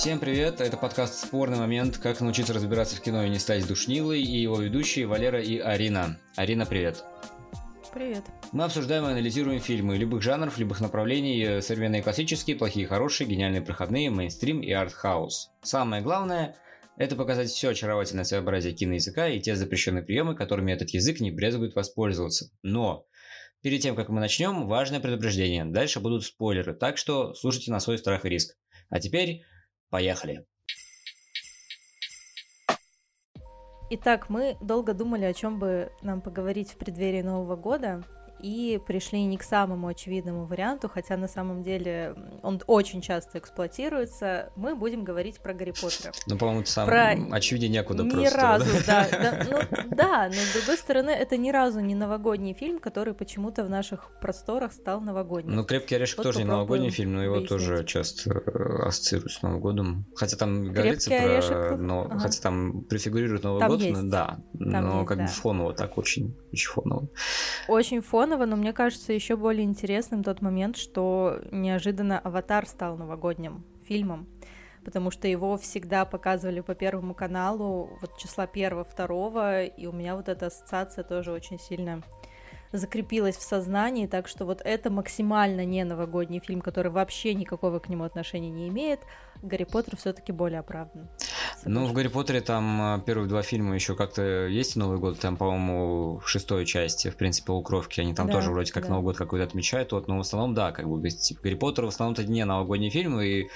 Всем привет, это подкаст «Спорный момент. Как научиться разбираться в кино и не стать душнилой» и его ведущие Валера и Арина. Арина, привет. Привет. Мы обсуждаем и анализируем фильмы любых жанров, любых направлений, современные классические, плохие хорошие, гениальные проходные, мейнстрим и артхаус. Самое главное – это показать все очаровательное своеобразие киноязыка и те запрещенные приемы, которыми этот язык не брезгует воспользоваться. Но перед тем, как мы начнем, важное предупреждение. Дальше будут спойлеры, так что слушайте на свой страх и риск. А теперь поехали. Итак, мы долго думали, о чем бы нам поговорить в преддверии Нового года, и пришли не к самому очевидному варианту, хотя на самом деле он очень часто эксплуатируется. Мы будем говорить про Гарри Поттера. Ну, по-моему, сам про... очевиднее некуда ни просто. разу, да. Да, ну, да, но с другой стороны, это ни разу не новогодний фильм, который почему-то в наших просторах стал новогодним. Ну, «Крепкий орешек» вот тоже не новогодний фильм, но его выяснить. тоже часто э, ассоциируют с Новым годом. Хотя там говорится про... Орешек... Но... Ага. Хотя там префигурирует Новый там год, есть. да. Там но есть, как да. бы фоново так очень, очень фоново. Очень фоново фоново, но мне кажется еще более интересным тот момент, что неожиданно «Аватар» стал новогодним фильмом, потому что его всегда показывали по Первому каналу, вот числа первого, второго, и у меня вот эта ассоциация тоже очень сильно закрепилась в сознании, так что вот это максимально не новогодний фильм, который вообще никакого к нему отношения не имеет, Гарри Поттер все-таки более оправдан. Ну, в Гарри Поттере там а, первые два фильма еще как-то есть Новый год, там, по-моему, в шестой части, в принципе, у Кровки, они там да, тоже вроде как да. Новый год какой-то отмечают, вот, но в основном, да, как бы, типа, Гарри Поттер в основном-то не новогодний фильм, и,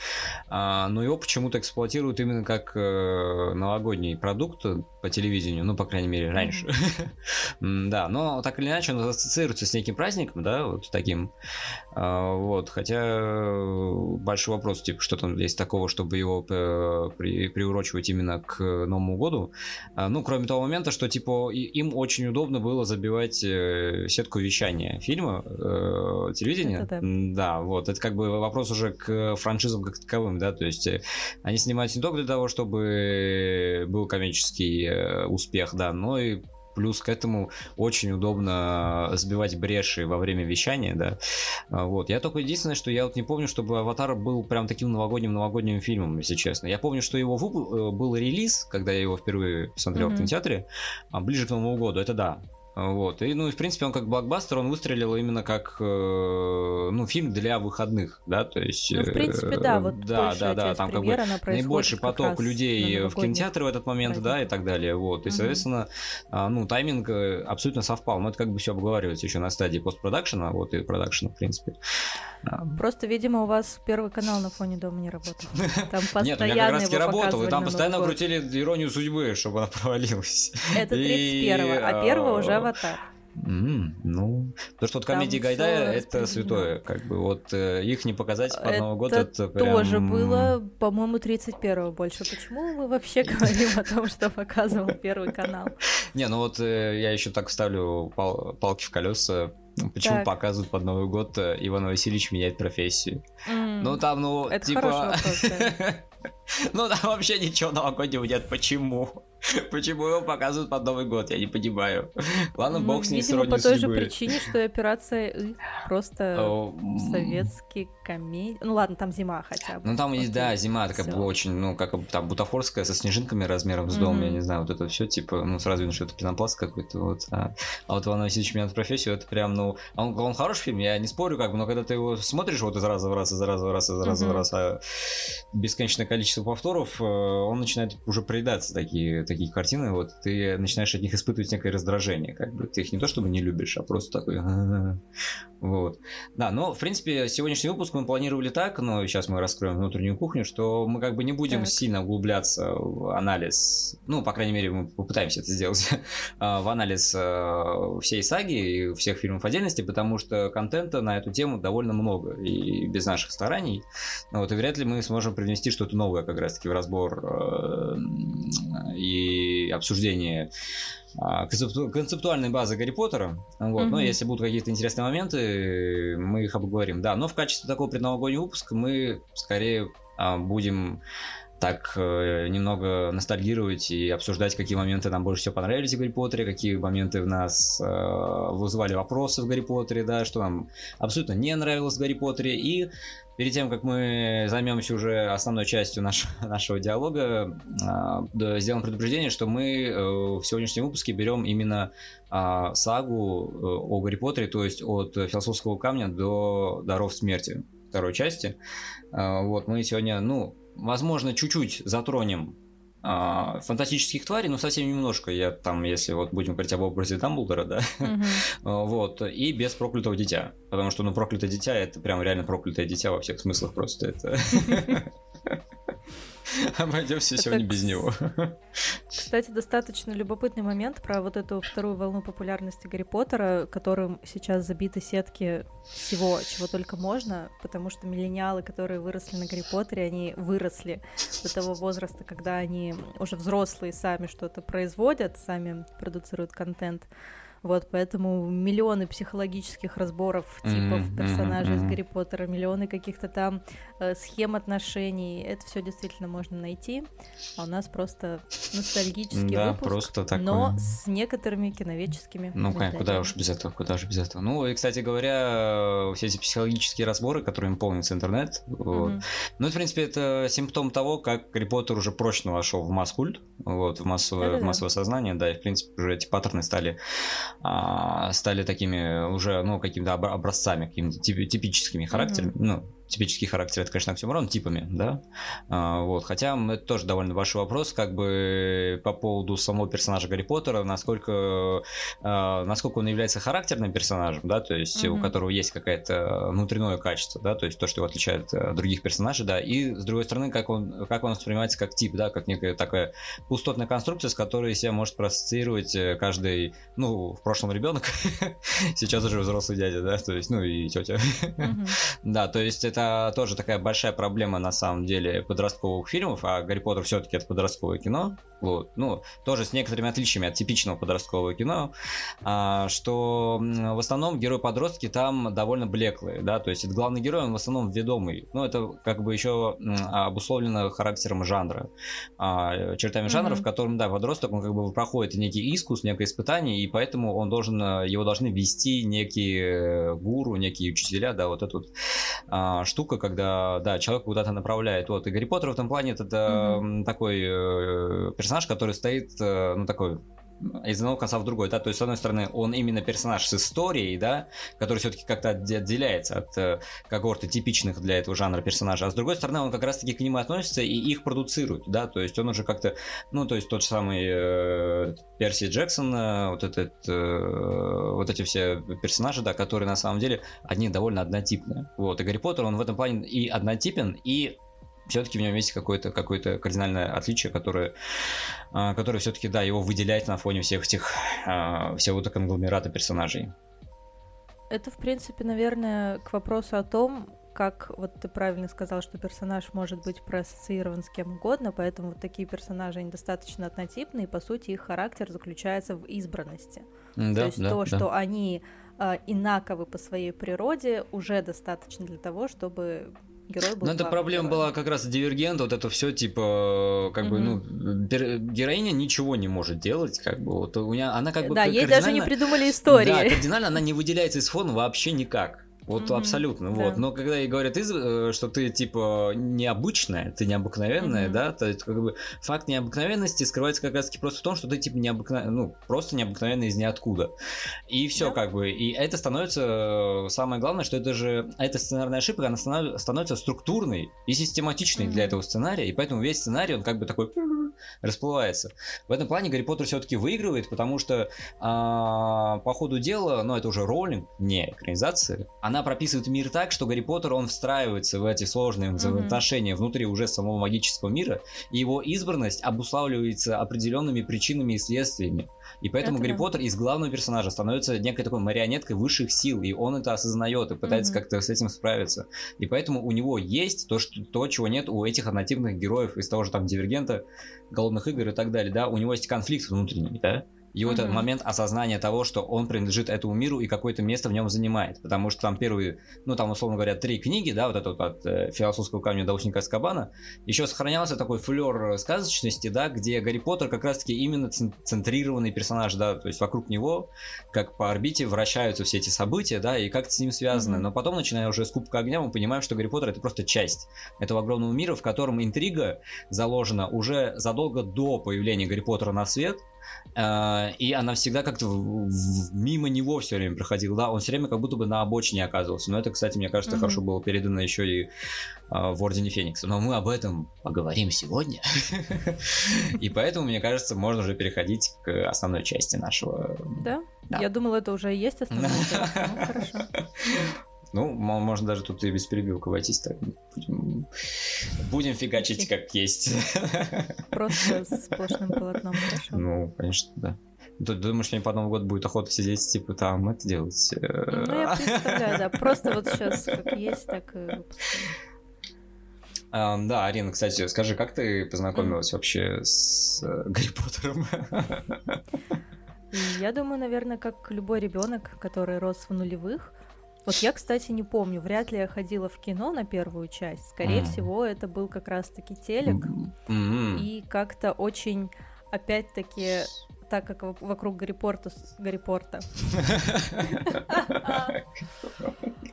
а, но его почему-то эксплуатируют именно как э, новогодний продукт по телевидению, ну, по крайней мере, раньше. Mm-hmm. да, но так или иначе он ассоциируется с неким праздником, да, вот таким, вот, хотя большой вопрос, типа, что там здесь такого, чтобы его э, при, приурочивать именно к Новому году. Ну, кроме того момента, что типа им очень удобно было забивать э, сетку вещания фильма, э, телевидения. Да. да, вот. Это как бы вопрос уже к франшизам как таковым, да, то есть э, они снимаются не только для того, чтобы был коммерческий успех, да, но и плюс к этому очень удобно сбивать бреши во время вещания, да. Вот. Я только единственное, что я вот не помню, чтобы Аватар был прям таким новогодним-новогодним фильмом, если честно. Я помню, что его был релиз, когда я его впервые посмотрел mm-hmm. в кинотеатре, ближе к Новому году, это да. Вот. И, ну, и, в принципе, он как блокбастер, он выстрелил именно как, э, ну, фильм для выходных, да, то есть... Ну, в принципе, да, вот да, да, да, там как бы наибольший поток людей в кинотеатры в этот момент, праздник. да, и так далее, вот. И, угу. соответственно, ну, тайминг абсолютно совпал, но это как бы все обговаривается еще на стадии постпродакшена, вот, и продакшена, в принципе. Просто, видимо, у вас первый канал на фоне дома не работал. Там постоянно Нет, у меня как раз работал, и там постоянно крутили иронию судьбы, чтобы она провалилась. Это И, 31-го, а первого уже аватар. М, Ну, потому что вот комедии Гайдая это святое, как бы вот э, их не показать под Новый год, это прям... тоже было, по-моему, 31-го больше. Почему мы вообще говорим о том, что показывал Первый канал? Не, ну вот э, я еще так вставлю пал- палки в колеса. Почему Так. показывают под Новый год э, Иван Васильевич меняет профессию? М, Ну там, ну, Это типа... Ну там вообще ничего новогоднего нет. Почему? Почему его показывают под Новый год? Я не понимаю. Ладно, Ну, бог с ней Видимо, по той же причине, что операция «И» просто советский комедий. Ну ладно, там зима хотя бы. Ну там есть, Окей, да, зима такая была очень, ну, как бы там бутафорская со снежинками размером с дом, я не знаю, вот это все типа, ну, сразу видно, что это пенопласт какой-то, вот. А, а вот Иван Васильевич меняет профессию, это прям, ну, он, он хороший фильм, я не спорю, как бы, но когда ты его смотришь вот из раза в раз, из раза в раз, из раза в раз, а бесконечное количество повторов, э, он начинает уже проедаться, такие, такие картины, вот, ты начинаешь от них испытывать некое раздражение, как бы, ты их не то чтобы не любишь, а просто такой, вот. Да, но, в принципе, сегодняшний выпуск мы планировали так, но сейчас мы раскроем внутреннюю кухню, что мы как бы не будем Так. сильно углубляться в анализ, ну, по крайней мере, мы попытаемся это сделать, а, в анализ э, всей саги и всех фильмов отдельности, потому что контента на эту тему довольно много, и без наших стараний, вот, и вряд ли мы сможем привнести что-то новое как раз-таки в разбор э, и обсуждение а, концепту- концептуальной базы Гарри Поттера. Вот. Но Мгм. если будут какие-то интересные моменты, мы их обговорим. Да, но в качестве такого предновогоднего выпуска мы скорее а, будем так э, немного ностальгировать и обсуждать, какие моменты нам больше всего понравились в Гарри Поттере, какие моменты в нас э, вызывали вопросы в Гарри Поттере, да, что нам абсолютно не нравилось в Гарри Поттере. И перед тем, как мы займемся уже основной частью наш, нашего диалога, э, сделаем предупреждение, что мы э, в сегодняшнем выпуске берем именно э, сагу э, о Гарри Поттере, то есть от философского камня до даров смерти второй части. Э, вот мы сегодня, ну, возможно, чуть-чуть затронем а, фантастических тварей, но совсем немножко. Я там, если вот будем говорить об образе Дамблдора, да, вот, и без проклятого дитя. Потому что, ну, проклятое дитя это прям реально проклятое дитя во всех смыслах просто. Это Обойдемся сегодня без него. Кстати, достаточно любопытный момент про вот эту вторую волну популярности Гарри Поттера, которым сейчас забиты сетки всего, чего только можно, потому что миллениалы, которые выросли на Гарри Поттере, они выросли до того возраста, когда они уже взрослые сами что-то производят, сами продуцируют контент. Вот, поэтому миллионы психологических разборов типов mm-hmm, персонажей mm-hmm. из Гарри Поттера, миллионы каких-то там э, схем отношений. Это все действительно можно найти. А у нас просто ностальгический да, выпуск, просто такой... но с некоторыми киновеческими. Ну, конечно, куда уж без этого, куда же без этого. Ну, и, кстати говоря, все эти психологические разборы, которыми полнится интернет, mm-hmm. вот. ну, в принципе, это симптом того, как Гарри Поттер уже прочно вошел в масс-культ, вот, в массовое, в массовое сознание, да, и, в принципе, уже эти паттерны стали стали такими уже, ну, какими-то образцами, какими-то типическими характерами, mm-hmm. ну, типический характер, это, конечно, оксюморон, типами, да, а, вот, хотя это тоже довольно большой вопрос, как бы по поводу самого персонажа Гарри Поттера, насколько, а, насколько он является характерным персонажем, да, то есть mm-hmm. у которого есть какое-то внутреннее качество, да, то есть то, что его отличает от других персонажей, да, и с другой стороны, как он, как он воспринимается как тип, да, как некая такая пустотная конструкция, с которой себя может проассоциировать э, каждый, ну, в прошлом ребенок, сейчас уже взрослый дядя, да, то есть, ну, и тетя, mm-hmm. да, то есть это тоже такая большая проблема на самом деле подростковых фильмов, а Гарри Поттер все-таки это подростковое кино, вот, ну, тоже с некоторыми отличиями от типичного подросткового кино, а, что в основном герои-подростки там довольно блеклые, да, то есть это главный герой, он в основном ведомый, ну, это как бы еще обусловлено характером жанра, а, чертами mm-hmm. жанра, в котором, да, подросток, он как бы проходит некий искус, некое испытание, и поэтому он должен, его должны вести некие гуру, некие учителя, да, вот это вот. А, штука, когда, да, человек куда-то направляет. Вот, и Гарри Поттер в этом плане это mm-hmm. такой э, персонаж, который стоит, э, ну, такой из одного конца в другой, да, то есть, с одной стороны, он именно персонаж с историей, да, который все-таки как-то отделяется от э, когорты типичных для этого жанра персонажа, а с другой стороны, он как раз-таки к ним относится и их продуцирует, да, то есть он уже как-то, ну, то есть тот же самый э, Перси Джексон, э, вот этот, э, вот эти все персонажи, да, которые на самом деле, одни довольно однотипные, вот, и Гарри Поттер, он в этом плане и однотипен, и все-таки в нем есть какое-то какое кардинальное отличие, которое, а, которое все-таки, да, его выделяет на фоне всех этих, а, всего этого конгломерата персонажей. Это, в принципе, наверное, к вопросу о том, как вот ты правильно сказал, что персонаж может быть проассоциирован с кем угодно, поэтому вот такие персонажи они достаточно однотипны, и по сути их характер заключается в избранности. Да, то есть да, то, да. что они э, инаковы по своей природе, уже достаточно для того, чтобы герой был. Ну, эта проблема была как раз дивергент, вот это все типа, как бы, ну, героиня ничего не может делать, как бы, вот у нее, она как бы. Да, ей даже не придумали истории. Да, кардинально она не выделяется из фона вообще никак. Вот mm-hmm. абсолютно, да. вот. Но когда ей говорят, э, что ты типа необычная, ты необыкновенная, mm-hmm. да, то есть как бы факт необыкновенности скрывается как раз таки просто в том, что ты типа необыкновенная, ну просто необыкновенная из ниоткуда. И все да. как бы. И это становится самое главное, что это же эта сценарная ошибка, она становится структурной и систематичной mm-hmm. для этого сценария, и поэтому весь сценарий он как бы такой расплывается. В этом плане Гарри Поттер все-таки выигрывает, потому что а, по ходу дела, ну это уже роллинг, не экранизация, она прописывает мир так, что Гарри Поттер, он встраивается в эти сложные взаимоотношения mm-hmm. внутри уже самого магического мира, и его избранность обуславливается определенными причинами и следствиями. И поэтому это Гарри да. Поттер из главного персонажа становится некой такой марионеткой высших сил, и он это осознает и пытается mm-hmm. как-то с этим справиться. И поэтому у него есть то, что, то, чего нет у этих однотипных героев из того же там Дивергента, Голодных игр и так далее, да, у него есть конфликт внутренний, да, и вот этот момент осознания того, что он принадлежит этому миру и какое-то место в нем занимает. Потому что там первые, ну там, условно говоря, три книги, да, вот это вот от э, философского камня до ученика Скабана, еще сохранялся такой флер сказочности, да, где Гарри Поттер как раз-таки именно центрированный персонаж, да, то есть вокруг него, как по орбите, вращаются все эти события, да, и как-то с ним связаны. Но потом, начиная уже с Кубка Огня, мы понимаем, что Гарри Поттер это просто часть этого огромного мира, в котором интрига заложена уже задолго до появления Гарри Поттера на свет, и она всегда как-то мимо него все время проходила, да, он все время как будто бы на обочине оказывался. Но это, кстати, мне кажется, mm-hmm. хорошо было передано еще и а, в Ордене Феникса. Но мы об этом поговорим сегодня. И поэтому, мне кажется, можно уже переходить к основной части нашего... Да? Я думала, это уже есть основная часть. Ну, хорошо. Ну, можно даже тут и без перебивок обойтись так. Будем, будем фигачить как есть. Просто с сплошным полотном, хорошо. Ну, конечно, да. Ты думаешь, мне по Новому году будет охота сидеть, типа, там, это делать? Ну, я представляю, да. Просто вот сейчас как есть, так и Um, да, Арина, кстати, скажи, как ты познакомилась mm. вообще с uh, Гарри Поттером? Я думаю, наверное, как любой ребенок, который рос в нулевых, вот я, кстати, не помню, вряд ли я ходила в кино на первую часть. Скорее mm. всего, это был как раз-таки телек. Mm-hmm. И как-то очень, опять-таки, так как вокруг Гарри Порта... Гарри Порта.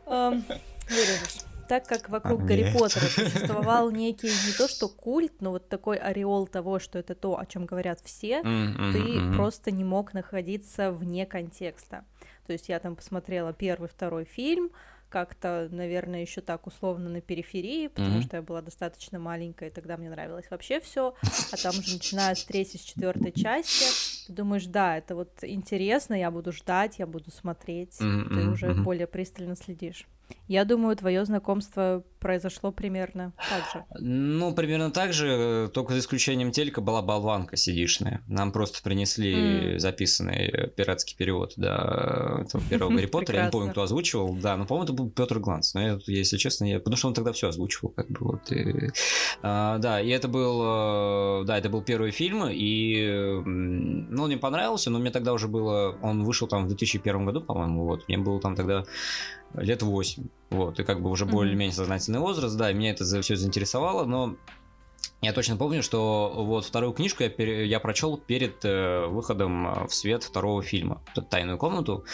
Вырежешь так как вокруг а, Гарри нет. Поттера существовал некий не то что культ, но вот такой ореол того, что это то, о чем говорят все, mm-hmm, ты mm-hmm. просто не мог находиться вне контекста. То есть я там посмотрела первый, второй фильм, как-то, наверное, еще так условно на периферии, потому mm-hmm. что я была достаточно маленькая, и тогда мне нравилось вообще все. А там уже начиная с третьей, с четвертой части, ты думаешь, да, это вот интересно, я буду ждать, я буду смотреть, mm-hmm. ты уже mm-hmm. более пристально следишь. Я думаю, твое знакомство произошло примерно так же. Ну, примерно так же, только за исключением телека была болванка сидишная. Нам просто принесли mm. записанный пиратский перевод, да, этого первого Гарри Поттера. Я не помню, кто озвучивал. Да, но, по-моему, это был Петр Гланс. Но я, если честно, я... потому что он тогда все озвучивал, как бы вот. И... А, да, и это был, э, да, это был первый фильм, и, ну, он мне понравился, но мне тогда уже было, он вышел там в 2001 году, по-моему, вот. Мне было там тогда лет 8. Вот, и как бы уже более-менее сознательный возраст, да, и меня это все заинтересовало, но я точно помню, что вот вторую книжку я, пер... я прочел перед э, выходом э, в свет второго фильма, «Тайную комнату».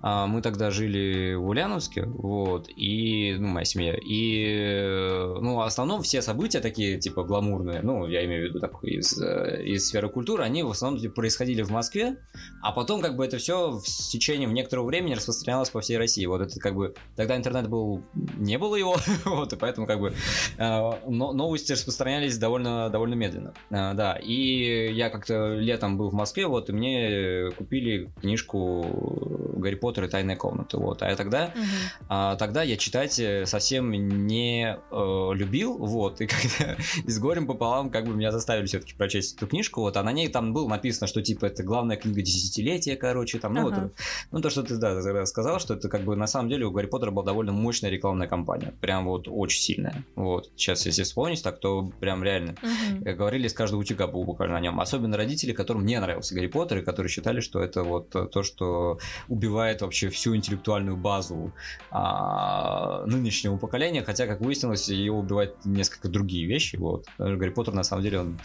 А, мы тогда жили в Ульяновске, вот, и, ну, моя семья, и, э, ну, в основном все события такие, типа, гламурные, ну, я имею в виду так, из, э, из сферы культуры, они в основном типа, происходили в Москве, а потом, как бы, это все с течением некоторого времени распространялось по всей России. Вот это, как бы, тогда интернет был, не было его, вот, и поэтому, как бы, э, новости распространялись довольно довольно, довольно медленно. А, да, и я как-то летом был в Москве, вот, и мне купили книжку Гарри Поттер и Тайная комната, вот. А я тогда, угу. а, тогда я читать совсем не э, любил, вот, и когда и с горем пополам как бы меня заставили все-таки прочесть эту книжку, вот, а на ней там было написано, что типа это главная книга десятилетия, короче, там, ну, ага. вот, ну, то, что ты, да, сказал, что это как бы на самом деле у Гарри Поттера была довольно мощная рекламная кампания, прям вот очень сильная, вот. Сейчас, если вспомнить, так то прям реально реально. Угу. Э, говорили из каждого утюга был буквально о нем. Особенно родители, которым не нравился Гарри Поттер, и которые считали, что это вот э, то, что убивает вообще всю интеллектуальную базу а, нынешнего поколения. Хотя, как выяснилось, его убивают несколько другие вещи. Вот. Э, Гарри Поттер, на самом деле, он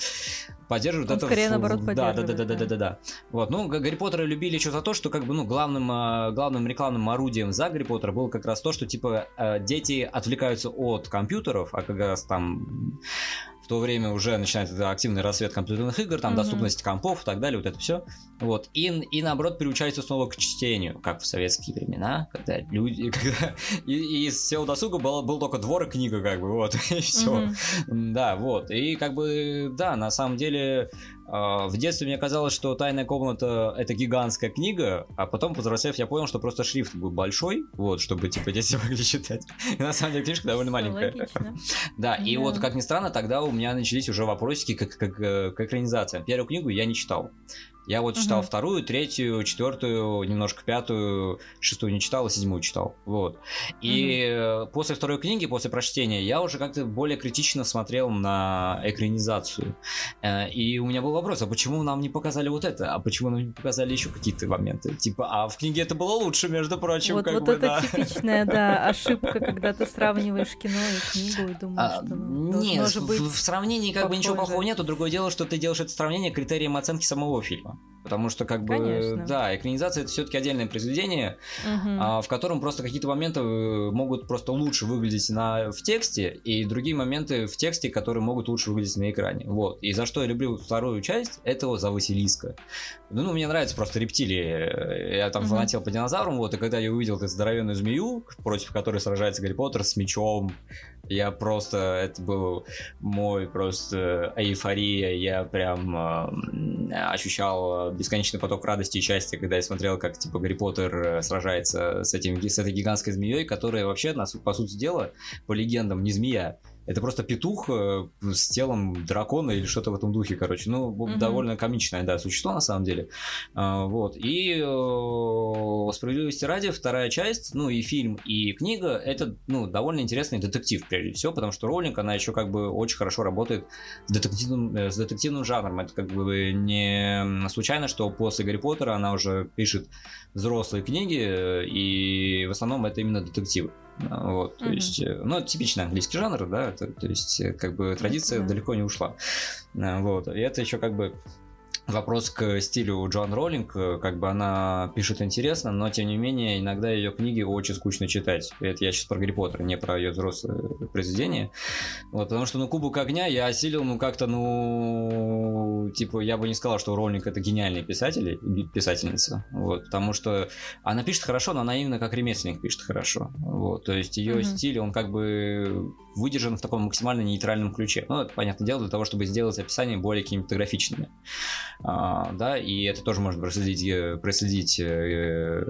поддерживает он это. Скорее, в... наоборот, да, поддерживает. Да, да, да, да, да, да, да. Вот. Ну, Гарри Поттера любили еще за то, что как бы, ну, главным, главным рекламным орудием за Гарри Поттера было как раз то, что, типа, дети отвлекаются от компьютеров, а как раз там то время уже начинает активный рассвет компьютерных игр, там mm-hmm. доступность компов и так далее, вот это все. Вот. И, и наоборот, приучается снова к чтению, как в советские времена, когда люди... Когда... И, и из всего досуга был, был только двор и книга, как бы, вот, и все. Mm-hmm. Да, вот. И как бы, да, на самом деле в детстве мне казалось, что «Тайная комната» — это гигантская книга, а потом, повзрослев, я понял, что просто шрифт был большой, вот, чтобы, типа, дети могли читать. И на самом деле книжка довольно маленькая. Да, и вот, как ни странно, тогда у меня начались уже вопросики как, как, к экранизациям. Первую книгу я не читал. Я вот читал угу. вторую, третью, четвертую, немножко пятую, шестую не читал, а седьмую читал. Вот. И угу. после второй книги, после прочтения, я уже как-то более критично смотрел на экранизацию. Э, и у меня был вопрос, а почему нам не показали вот это? А почему нам не показали еще какие-то моменты? Типа, а в книге это было лучше, между прочим. Вот, вот бы, это да. типичная, да, ошибка, когда ты сравниваешь кино и книгу и думаешь, а, что ну, Нет, быть в, в сравнении как похоже. бы ничего плохого нету. Другое дело, что ты делаешь это сравнение критерием оценки самого фильма. Потому что, как бы, Конечно. да, экранизация это все-таки отдельное произведение, угу. в котором просто какие-то моменты э, могут просто лучше выглядеть на, в тексте, и другие моменты в тексте, которые могут лучше выглядеть на экране. Вот. И за что я люблю вторую часть, это за Василиска. Ну, мне нравится просто рептилии. Я там угу. фанател по динозаврам, вот, и когда я увидел эту здоровенную змею, против которой сражается Гарри Поттер с мечом, я просто, это был мой просто эйфория, я прям э, ощущал бесконечный поток радости и счастья, когда я смотрел, как, типа, Гарри Поттер э, сражается с, этим, с этой гигантской змеей, которая вообще, по сути дела, по легендам, не змея, это просто петух э, с телом дракона или что-то в этом духе, короче. Ну, mm-hmm. довольно комичное, да, существо на самом деле. А, вот. И э, справедливости ради, вторая часть, ну и фильм, и книга, это, ну, довольно интересный детектив, прежде всего, потому что Роулинг, она еще как бы очень хорошо работает с детективным, э, с детективным жанром. Это как бы не случайно, что после Гарри Поттера она уже пишет взрослые книги, и в основном это именно детективы. Вот, то mm-hmm. есть, э, ну, типичный английский жанр, да, то, то есть, э, как бы традиция mm-hmm. далеко не ушла. Э, вот, и это еще как бы вопрос к стилю Джоан Роллинг, как бы она пишет интересно, но тем не менее иногда ее книги очень скучно читать. Это я сейчас про Гарри Поттер, не про ее взрослые произведения. Вот, потому что, ну, Кубок огня я осилил, ну, как-то, ну, типа, я бы не сказал, что Роллинг это гениальный писатель, писательница, вот, потому что она пишет хорошо, но она именно как ремесленник пишет хорошо, вот, то есть ее mm-hmm. стиль, он как бы выдержан в таком максимально нейтральном ключе. Ну, это, понятное дело, для того, чтобы сделать описание более кинематографичными. А, да, и это тоже можно проследить, э, проследить э,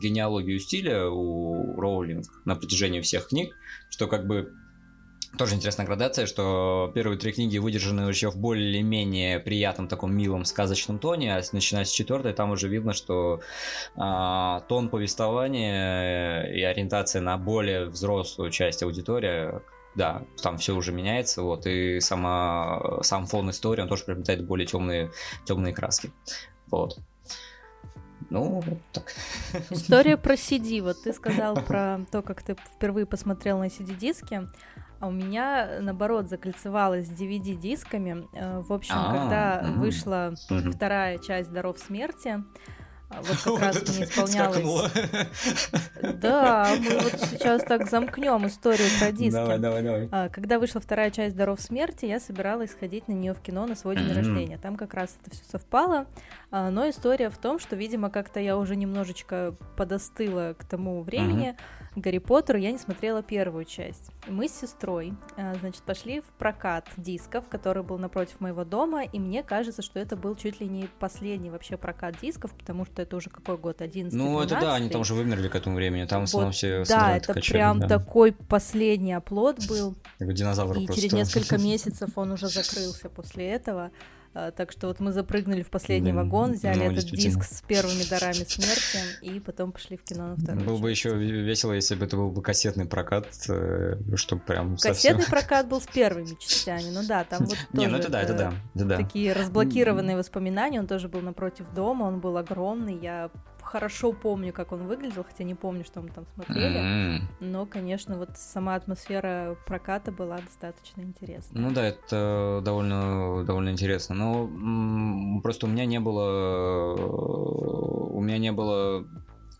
генеалогию стиля у Роулинг на протяжении всех книг, что как бы тоже интересная градация, что первые три книги выдержаны еще в более-менее приятном таком милом сказочном тоне, а начиная с четвертой там уже видно, что а, тон повествования и ориентация на более взрослую часть аудитории да, там все уже меняется, вот, и сама, сам фон истории, он тоже приобретает более темные, темные краски, вот. Ну, вот так. История про CD. Вот ты сказал про то, как ты впервые посмотрел на CD-диски. А у меня, наоборот, закольцевалось с DVD-дисками. Э, в общем, А-а-а. когда вышла вторая часть «Даров смерти», вот как раз мне исполнялось... Да, мы вот сейчас так замкнем историю про диски. Давай, давай, давай. А, когда вышла вторая часть «Даров смерти», я собиралась сходить на нее в кино на свой день рождения. Там как раз это все совпало. А, но история в том, что, видимо, как-то я уже немножечко подостыла к тому времени, Гарри Поттеру я не смотрела первую часть. Мы с сестрой, а, значит, пошли в прокат дисков, который был напротив моего дома, и мне кажется, что это был чуть ли не последний вообще прокат дисков, потому что это уже какой год, 11 Ну, это да, они там уже вымерли к этому времени, там в основном вот, все Да, это качели, прям да. такой последний оплот был. Динозавр и просто. через несколько месяцев он уже закрылся после этого. А, так что вот мы запрыгнули в последний да, вагон, взяли ну, этот диск с первыми дарами смерти и потом пошли в кино на второй. Было бы еще весело, если бы это был бы кассетный прокат, э, чтобы прям Кассетный совсем... прокат был с первыми частями, ну да, там вот Не, ну это да, это да, это да. Такие разблокированные воспоминания, он тоже был напротив дома, он был огромный, я хорошо помню, как он выглядел, хотя не помню, что мы там смотрели. Mm-hmm. Но, конечно, вот сама атмосфера проката была достаточно интересна. Ну да, это довольно, довольно интересно. Но просто у меня не было, у меня не было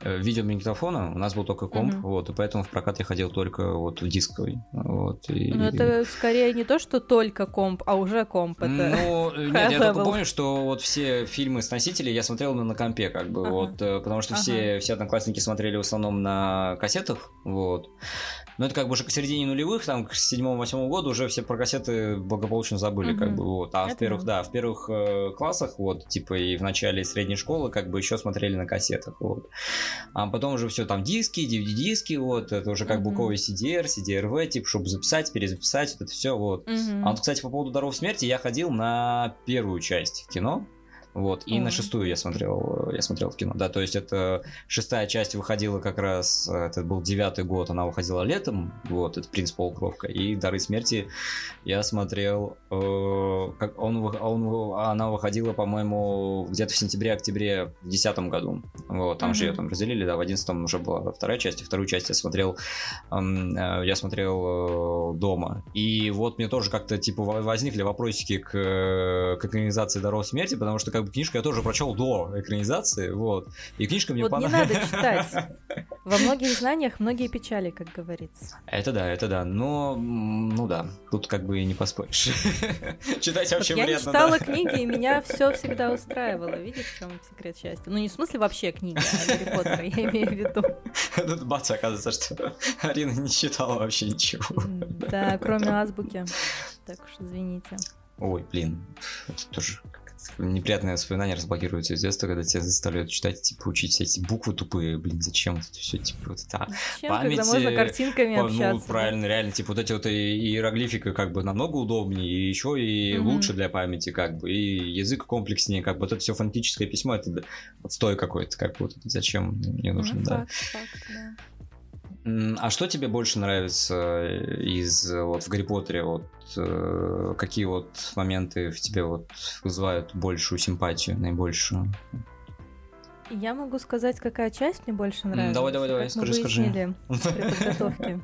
видеомагнитофона, у нас был только комп, угу. вот, и поэтому в прокат я ходил только вот в дисковый. Вот, и... Ну, это скорее не то, что только комп, а уже комп. Это ну, нет, я только помню, что вот все фильмы с носителей я смотрел на компе, как бы, ага. вот, э, потому что ага. все, все одноклассники смотрели в основном на кассетах, вот. Но это как бы уже к середине нулевых, там, к седьмому-восьмому году уже все про кассеты благополучно забыли, угу. как бы, вот. А это в первых, да, в первых э, классах, вот, типа, и в начале средней школы, как бы, еще смотрели на кассетах, вот. А потом уже все там диски, DVD-диски, вот, это уже как mm-hmm. буковый CDR, CDRV, типа, чтобы записать, перезаписать, вот это все, вот. Mm-hmm. А вот, кстати, по поводу Даров смерти, я ходил на первую часть кино, Вот, и на шестую я смотрел, я смотрел в кино, да, то есть это шестая часть выходила как раз, это был девятый год, она выходила летом, вот, это «Принц Полукровка», и «Дары смерти» я смотрел, э, как он, он, она выходила, по-моему, где-то в сентябре-октябре в десятом году, вот, там же ее там разделили, да, в одиннадцатом уже была вторая часть, и вторую часть я смотрел, э, я смотрел э, дома, и вот мне тоже как-то, типа, возникли вопросики к, к экранизации «Даров смерти», потому что, как бы книжку я тоже прочел до экранизации, вот. И книжка мне вот понравилась. не надо читать. Во многих знаниях многие печали, как говорится. Это да, это да. Но, ну да, тут как бы и не поспоришь. Читать вообще вредно. Я читала книги, и меня все всегда устраивало. Видишь, в чем секрет счастья? Ну, не в смысле вообще книги, а Гарри Поттера, я имею в виду. Тут бац, оказывается, что Арина не читала вообще ничего. Да, кроме азбуки. Так уж извините. Ой, блин, это тоже неприятные воспоминания разблокируются из детства, когда тебя заставляют читать, типа, учить все эти буквы тупые, блин, зачем это все, типа, вот это зачем, память... когда можно картинками ну, общаться? Ну, правильно, да? реально, типа, вот эти вот иероглифика как бы намного удобнее, и еще и угу. лучше для памяти, как бы, и язык комплекснее, как бы, вот это все фонетическое письмо, это отстой какой-то, как бы, вот зачем мне нужно, ну, да. Факт, факт, да. А что тебе больше нравится э, из вот в Гарри Поттере? Вот э, какие вот моменты в тебе вот вызывают большую симпатию, наибольшую? Я могу сказать, какая часть мне больше нравится. Давай, давай, давай, скажи, скажи. При подготовке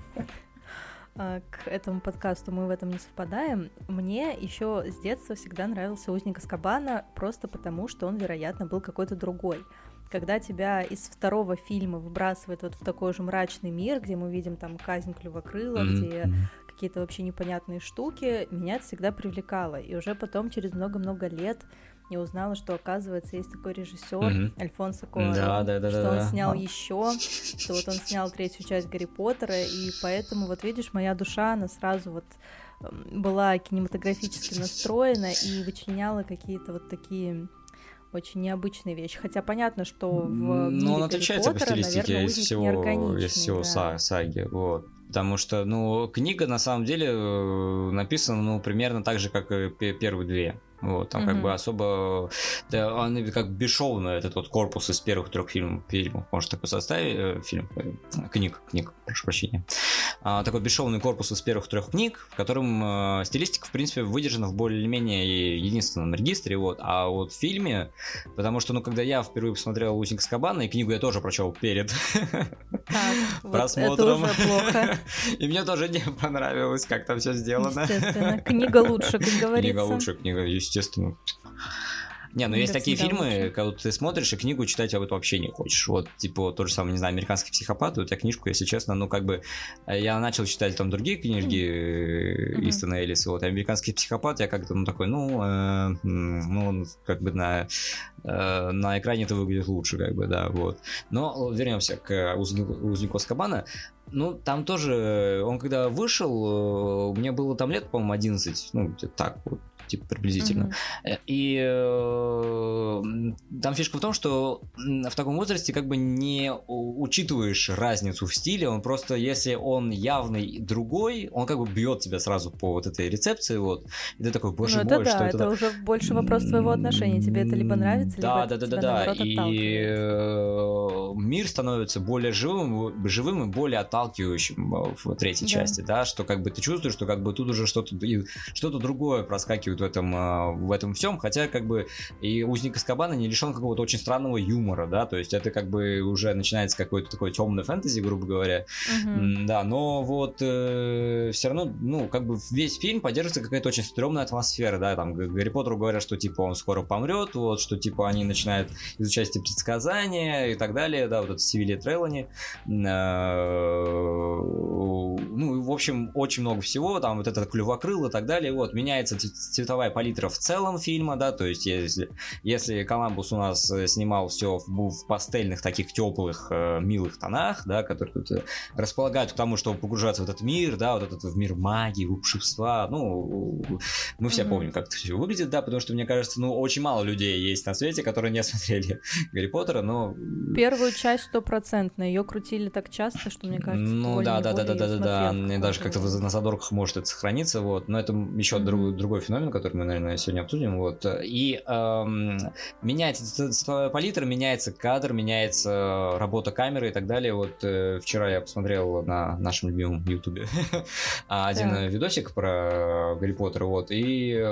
а, к этому подкасту мы в этом не совпадаем. Мне еще с детства всегда нравился Узник Аскабана, просто потому, что он, вероятно, был какой-то другой когда тебя из второго фильма выбрасывает вот в такой же мрачный мир, где мы видим там казнь клювокрыла, mm-hmm. где какие-то вообще непонятные штуки, меня это всегда привлекало. И уже потом, через много-много лет, я узнала, что, оказывается, есть такой режиссер mm-hmm. Альфонсо Куарон, да, да, да, что да, он да. снял еще, что вот он снял третью часть Гарри Поттера, и поэтому, вот видишь, моя душа, она сразу вот эм, была кинематографически настроена и вычленяла какие-то вот такие очень необычная вещь. Хотя понятно, что в Ну, он отличается Поттера, по стилистике наверное, из всего, из всего да. саги. Вот. Потому что, ну, книга на самом деле э, написана, ну, примерно так же, как и первые две. Вот, там mm-hmm. как бы особо... Да, он как бесшовно этот вот корпус из первых трех фильмов, фильмов может такой составить, э, фильм, э, книг, книг, прошу прощения. А, такой бесшовный корпус из первых трех книг, в котором э, стилистика, в принципе, выдержана в более-менее единственном регистре, вот. А вот в фильме, потому что, ну, когда я впервые посмотрел «Узник Скабана», и книгу я тоже прочел перед просмотром. это уже плохо. И мне тоже не понравилось, как там все сделано. Естественно, книга лучше, как говорится. Книга лучше, книга, естественно. Не, ну есть такие фильмы, когда ты смотришь и книгу читать об этом вообще не хочешь. Вот, типа, то же самое, не знаю, «Американский психопат», вот я книжку, если честно, ну, как бы, э, я начал читать там другие книги mm-hmm. Истона Элиса, вот, «Американский психопат», я как-то, ну, такой, ну, э, ну, как бы на, э, на экране это выглядит лучше, как бы, да, вот. Но вернемся к узнику, узнику Скабана. Ну, там тоже, он когда вышел, мне было там лет, по-моему, 11, ну, так вот, типа приблизительно. Mm-hmm. И э, там фишка в том, что в таком возрасте как бы не учитываешь разницу в стиле, он просто, если он явный другой, он как бы бьет тебя сразу по вот этой рецепции, вот, и ты такой, боже ну, мой, это что да, это? это уже больше вопрос твоего отношения, тебе это либо нравится, да, либо да, это да, да, да, и э, мир становится более живым, живым и более отталкивающим э, в третьей да. части, да, что как бы ты чувствуешь, что как бы тут уже что-то что-то другое проскакивает в этом, а, в этом всем, хотя как бы и узник Аскабана не лишен какого-то очень странного юмора, да, то есть это как бы уже начинается какой-то такой темный фэнтези, грубо говоря, uh-huh. да, но вот э, все равно, ну, как бы весь фильм поддерживается какая-то очень стрёмная атмосфера, да, там Гарри Поттеру говорят, что типа он скоро помрет, вот, что типа они начинают изучать эти предсказания и так далее, да, вот это Севилья Треллани, э, ну, в общем, очень много всего, там вот этот клювокрыл и так далее, вот, меняется цветовая палитра в целом фильма, да, то есть если, если Коламбус у нас э, снимал все в, в пастельных таких теплых, э, милых тонах, да, которые тут э, располагают к тому, чтобы погружаться в этот мир, да, вот этот в мир магии, волшебства, ну, мы все mm-hmm. помним, как это все выглядит, да, потому что, мне кажется, ну, очень мало людей есть на свете, которые не смотрели Гарри Поттера, но... Первую часть стопроцентно, ее крутили так часто, что, мне кажется, Ну, да-да-да-да-да-да, даже как-то на задорках может это сохраниться, вот, но это еще mm-hmm. другой, другой феномен, который мы, наверное, сегодня обсудим. Вот. И эм, меняется цветовая палитра, меняется кадр, меняется работа камеры и так далее. Вот э, вчера я посмотрел на нашем любимом Ютубе один так. видосик про Гарри Поттера, вот, и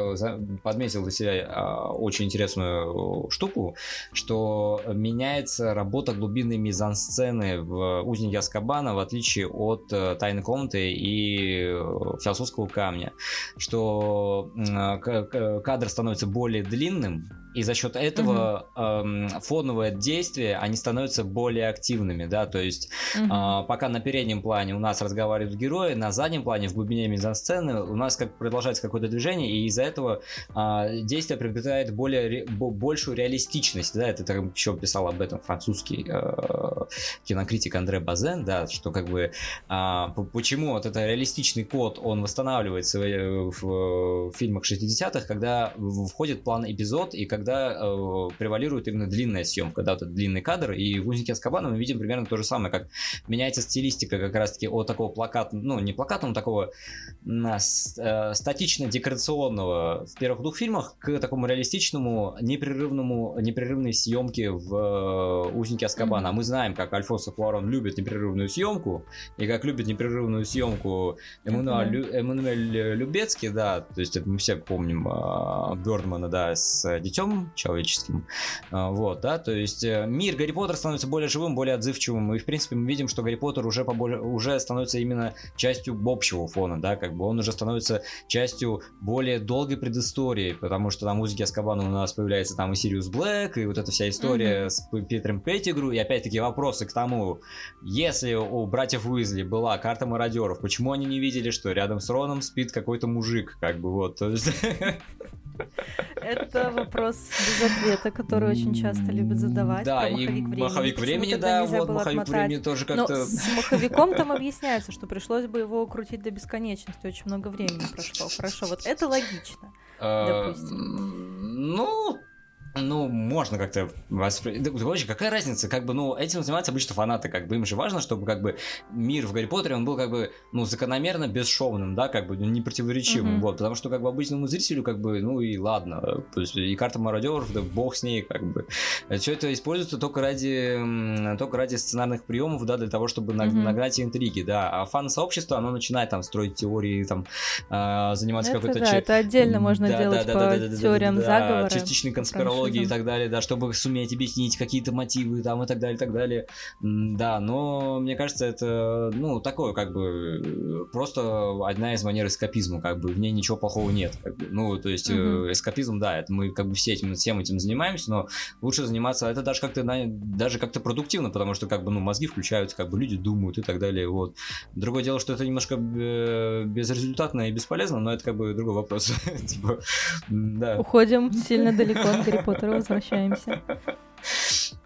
подметил для себя а, очень интересную штуку, что меняется работа глубинной мизансцены в «Узнике Аскабана», в отличие от э, «Тайной комнаты» и э, «Философского камня», что кадр становится более длинным, и за счет этого угу. эм, фоновое действие, они становятся более активными, да, то есть угу. э, пока на переднем плане у нас разговаривают герои, на заднем плане, в глубине мизансцены, у нас как продолжается какое-то движение, и из-за этого э, действие приобретает более, ре, большую реалистичность, да, это там еще писал об этом французский э, кинокритик Андре Базен, да, что как бы э, почему вот этот реалистичный код, он восстанавливается в, в, в фильмах 60-х, когда входит план эпизод, и когда когда э, превалирует именно длинная съемка, да, вот длинный кадр, и в «Узнике Аскабана» мы видим примерно то же самое, как меняется стилистика как раз-таки от такого плаката, ну, не плакатного, такого э, статично-декорационного в первых двух фильмах к такому реалистичному, непрерывному, непрерывной съемке в э, «Узнике Аскабана». Mm-hmm. А мы знаем, как Альфонсо Куарон любит непрерывную съемку, и как любит непрерывную съемку Эммануэль, mm-hmm. Эммануэль Любецкий, да, то есть это мы все помним э, Бёрдмана, да, с «Дитём человеческим. А, вот, да, то есть э, мир Гарри Поттера становится более живым, более отзывчивым, и, в принципе, мы видим, что Гарри Поттер уже, поболее, уже становится именно частью общего фона, да, как бы он уже становится частью более долгой предыстории, потому что на «Узнике Аскабана» у нас появляется там и Сириус Блэк, и вот эта вся история mm-hmm. с Питером Петтигру, и опять-таки вопросы к тому, если у братьев Уизли была карта мародеров, почему они не видели, что рядом с Роном спит какой-то мужик, как бы вот. Это вопрос без ответа, который очень часто любят задавать. Да, и времени. маховик времени, да, вот маховик отмотать. времени тоже как-то... Но с маховиком там объясняется, что пришлось бы его крутить до бесконечности, очень много времени прошло. Хорошо, вот это логично, а, допустим. Ну, можно как-то воспринимать. Короче, какая разница? Как бы, ну, этим занимаются обычно фанаты, как бы им же важно, чтобы как бы мир в Гарри Поттере, он был как бы, ну, закономерно бесшовным, да, как бы, ну, непротиворечивым, mm-hmm. вот, потому что как бы обычному зрителю, как бы, ну и ладно, то есть и карта мародеров, да бог с ней, как бы. Все это используется только ради, только ради сценарных приемов, да, для того, чтобы mm-hmm. нагнать интриги, да, а фан-сообщество, оно начинает там строить теории, там, э, заниматься какой-то... Да, это отдельно можно делать по теориям заговора. Частичной конспирологии и так далее, да, чтобы суметь объяснить какие-то мотивы там и так далее, и так далее. Да, но мне кажется, это, ну, такое, как бы, просто одна из манер эскапизма, как бы, в ней ничего плохого нет. Как бы. Ну, то есть, mm-hmm. эскапизм, да, это мы как бы все этим, всем этим занимаемся, но лучше заниматься, это даже как-то, даже как-то продуктивно, потому что, как бы, ну, мозги включаются, как бы, люди думают и так далее, вот. Другое дело, что это немножко э, безрезультатно и бесполезно, но это, как бы, другой вопрос. Типа, да. Уходим сильно далеко от Гарри Поттера возвращаемся.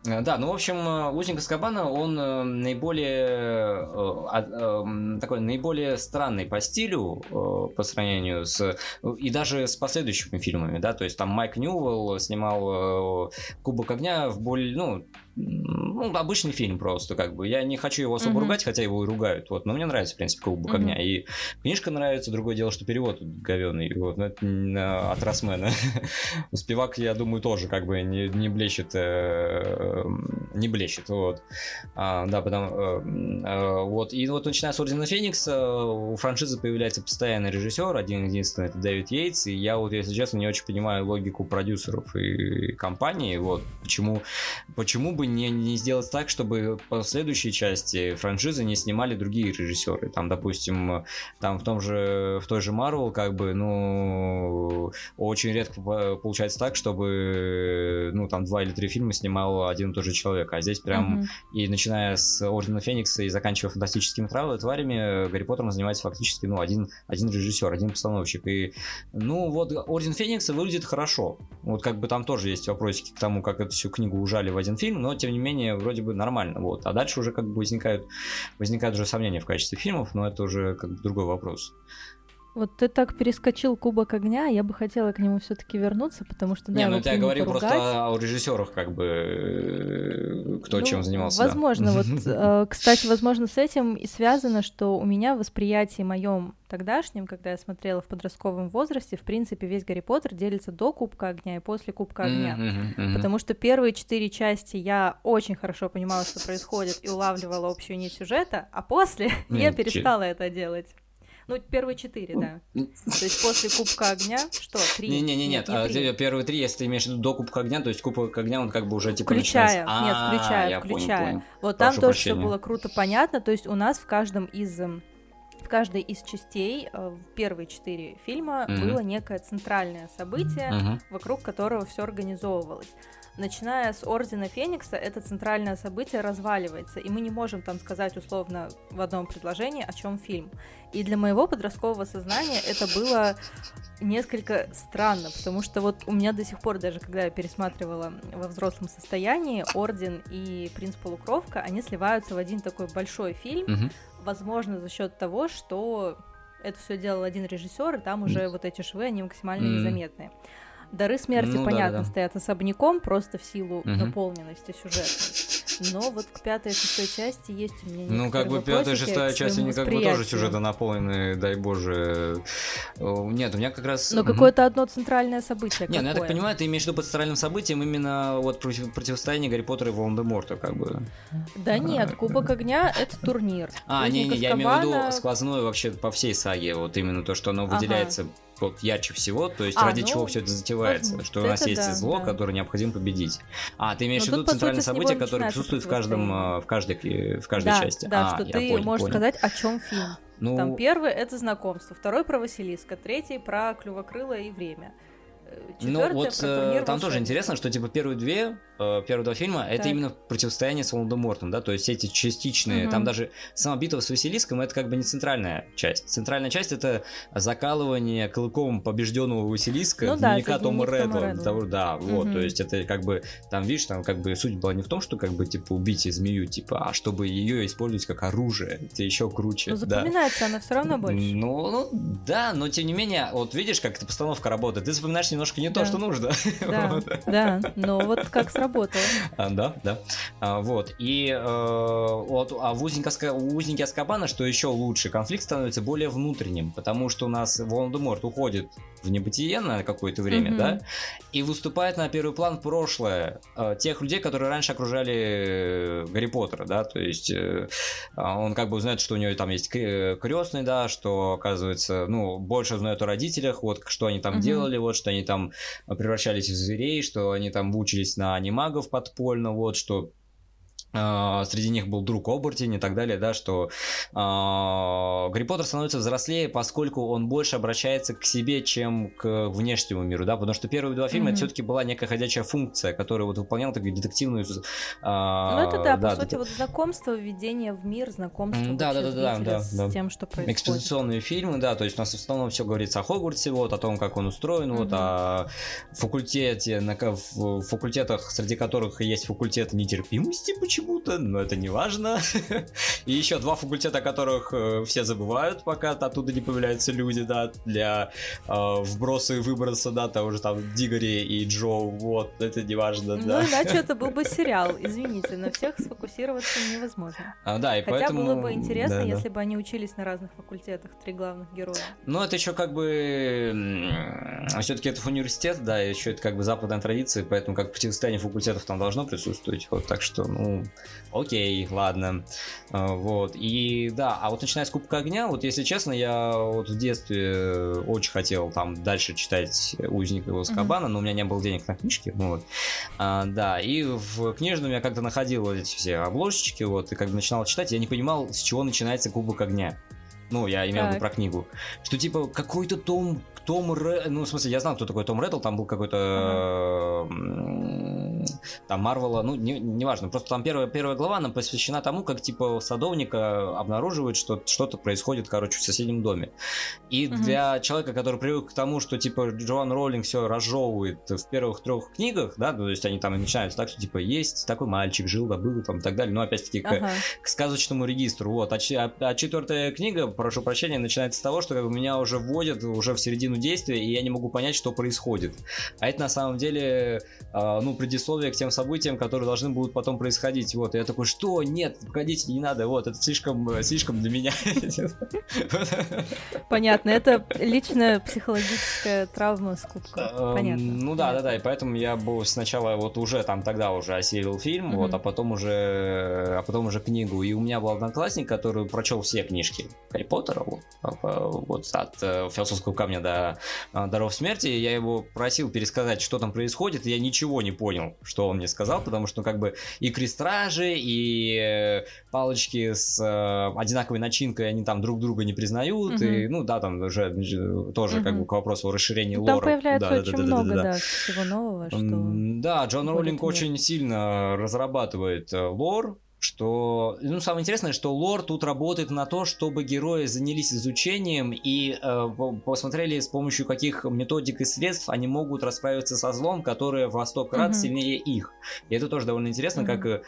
Э, да, ну, в общем, э, Узник Аскабана, он э, наиболее такой наиболее странный по стилю по сравнению с и даже с последующими фильмами, да, то есть там Майк Ньюэлл снимал Кубок огня в более, ну, ну, обычный фильм просто, как бы. Я не хочу его особо mm-hmm. ругать, хотя его и ругают. Вот, но мне нравится, в принципе, Кубок mm-hmm. огня. И книжка нравится, другое дело, что перевод говенный. Вот, это от Росмена. Спивак, я думаю, тоже как бы не, не блещет. Э, не блещет, вот. А, да, потому э, э, вот. И вот начиная с Ордена Феникса, у франшизы появляется постоянный режиссер, один единственный, это Дэвид Йейтс. И я вот, если честно, не очень понимаю логику продюсеров и компании. Вот почему, почему бы не, не сделать так, чтобы последующие части франшизы не снимали другие режиссеры. Там, допустим, там в том же, в той же Marvel, как бы, ну, очень редко получается так, чтобы, ну, там два или три фильма снимал один и тот же человек. А здесь прям, mm-hmm. и начиная с Ордена Феникса и заканчивая фантастическими тварями, Гарри Поттером занимается фактически, ну, один, один режиссер, один постановщик. И, ну, вот Орден Феникса выглядит хорошо. Вот как бы там тоже есть вопросики к тому, как эту всю книгу ужали в один фильм, но тем не менее вроде бы нормально. Вот. А дальше уже как бы возникают, возникают уже сомнения в качестве фильмов, но это уже как бы другой вопрос. Вот ты так перескочил Кубок огня, я бы хотела к нему все-таки вернуться, потому что да, Не, ну я говорю просто о режиссерах, как бы э, кто ну, чем занимался. Возможно, да. вот, э, кстати, возможно, с этим и связано, что у меня восприятие моем тогдашнем, когда я смотрела в подростковом возрасте, в принципе, весь Гарри Поттер делится до Кубка огня и после Кубка огня. Mm-hmm, mm-hmm. Потому что первые четыре части я очень хорошо понимала, что происходит, и улавливала общую нить сюжета, а после mm-hmm. я перестала это делать. Ну, первые четыре, да. То есть после Кубка Огня, что, три? Не-не-не, нет, а, первые три, если ты имеешь в виду до Кубка Огня, то есть Кубок Огня, он как бы уже типа Включая, нет, включая, включая. Вот там тоже все было круто понятно, то есть у нас в каждом из эм, в каждой из частей э, первые четыре фильма mm-hmm. было некое центральное событие, mm-hmm. вокруг которого все организовывалось начиная с Ордена Феникса, это центральное событие разваливается, и мы не можем там сказать условно в одном предложении, о чем фильм. И для моего подросткового сознания это было несколько странно, потому что вот у меня до сих пор, даже когда я пересматривала во взрослом состоянии, Орден и Принц Полукровка, они сливаются в один такой большой фильм, угу. возможно, за счет того, что это все делал один режиссер, и там уже mm. вот эти швы, они максимально mm. незаметные. Дары смерти, ну, понятно, да, да. стоят особняком, просто в силу угу. наполненности сюжета. Но вот к пятой и шестой части есть у меня Ну, как бы пятая и шестая часть, они как бы тоже сюжета наполнены, дай боже. Нет, у меня как раз... Но угу. какое-то одно центральное событие Не, ну я так понимаю, ты имеешь в виду под центральным событием именно вот против, противостояние Гарри Поттера и Волан-де-Морта, как бы. Да нет, Кубок Огня — это турнир. А, не-не, я имею в виду сквозной вообще по всей саге, вот именно то, что оно выделяется вот ярче всего, то есть а, ради ну, чего все это затевается, что у нас есть да, зло, да. которое необходимо победить. А, ты имеешь в виду центральное событие, которое присутствует в каждом, э, в каждой, в каждой да, части. Да, а, что ты понял, можешь понял. сказать, о чем фильм. Ну... Там первый это знакомство, второй про Василиска, третий про Клювокрыла и время. Четвертое ну вот э, там тоже интересно, что типа первые две, э, первые два фильма, так. это именно противостояние с Волан-де-Мортом, да, то есть эти частичные, угу. там даже сама битва с Василиском, это как бы не центральная часть. Центральная часть это закалывание клыком побежденного Василиска ну, дневника да, Тома Редла. Того, да, угу. вот, то есть это как бы, там видишь, там как бы суть была не в том, что как бы типа убить змею, типа, а чтобы ее использовать как оружие, это еще круче. Ну запоминается да. она все равно больше. Ну, ну, да, но тем не менее, вот видишь, как эта постановка работает, ты запоминаешь немножко не да. то, что нужно. Да, да, но вот как сработало. А, да, да. А, вот. И э, вот, а в узнике, Аскабана, что еще лучше, конфликт становится более внутренним, потому что у нас Волан-де-Морт уходит в небытие на какое-то время, да, и выступает на первый план прошлое э, тех людей, которые раньше окружали э, Гарри Поттера, да, то есть а он как бы узнает, что у него там есть крестный, да, что, оказывается, ну, больше узнает о родителях, вот, что они там делали, вот, что они там превращались в зверей, что они там учились на анимагов подпольно, вот, что среди них был друг Обертин и так далее, да, что uh, Гарри Поттер становится взрослее, поскольку он больше обращается к себе, чем к внешнему миру, да, потому что первые два фильма mm-hmm. это все-таки была некая ходячая функция, которая вот выполняла такую детективную... Uh, ну это да, да по сути, вот знакомство, введение в мир, знакомство да, да, да, да, да, с да. тем, что происходит. Экспозиционные фильмы, да, то есть у нас в основном все говорится о Хогвартсе, вот, о том, как он устроен, mm-hmm. вот, о факультете, на, в факультетах, среди которых есть факультет нетерпимости, почему почему-то, но это не важно. И еще два факультета, о которых э, все забывают, пока оттуда не появляются люди, да, для э, вброса и выброса, да, того же там Дигори и Джо, вот, это не важно, да. Ну, иначе это был бы сериал, извините, на всех сфокусироваться невозможно. А, да, и Хотя поэтому... было бы интересно, да, если да. бы они учились на разных факультетах, три главных героя. Ну, это еще как бы... Все-таки это университет, да, еще это как бы западная традиция, поэтому как противостояние факультетов там должно присутствовать, вот, так что, ну, окей, ладно. А, вот. И да, а вот начиная с Кубка Огня, вот если честно, я вот в детстве очень хотел там дальше читать Узника из Кабана, mm-hmm. но у меня не было денег на книжки. Вот. А, да, и в книжном я как-то находил эти все обложечки, вот, и как бы начинал читать, я не понимал, с чего начинается Кубок Огня. Ну, я имел в виду про книгу. Что типа какой-то том, Том Реддл, ну, в смысле, я знал, кто такой Том Реддл, там был какой-то... Uh-huh там Марвела, ну, не, неважно, просто там первая, первая глава, она посвящена тому, как, типа, садовника обнаруживает, что что-то происходит, короче, в соседнем доме. И угу. для человека, который привык к тому, что, типа, Джоан Роллинг все разжевывает в первых трех книгах, да, то есть они там начинаются так, что, типа, есть такой мальчик, жил, добыл, там, и так далее, но, опять-таки, к, ага. к сказочному регистру, вот. А, а, а четвертая книга, прошу прощения, начинается с того, что как бы, меня уже вводят уже в середину действия, и я не могу понять, что происходит. А это на самом деле, э, ну, предисловие к тем событиям, которые должны будут потом происходить. Вот, и я такой, что? Нет, погодите, не надо, вот, это слишком, слишком для меня. Понятно, это личная психологическая травма скупка. Эм, Понятно. Ну да, да, да, и поэтому я был сначала вот уже там тогда уже осилил фильм, вот, а потом уже, а потом уже книгу. И у меня был одноклассник, который прочел все книжки Гарри Поттера, вот, вот от э, философского камня до э, даров смерти. Я его просил пересказать, что там происходит, и я ничего не понял, что он мне сказал, потому что ну, как бы и крестражи, и э, палочки с э, одинаковой начинкой, они там друг друга не признают, угу. и, ну да, там уже тоже угу. как бы к вопросу о расширении там лора. Там появляется да, очень да, да, много, да, да, да. всего нового, что... Да, Джон Роллинг очень сильно разрабатывает э, лор, что, ну, самое интересное, что лор тут работает на то, чтобы герои занялись изучением и э, посмотрели, с помощью каких методик и средств они могут расправиться со злом, которое во сто крат mm-hmm. сильнее их. И это тоже довольно интересно, mm-hmm. как э,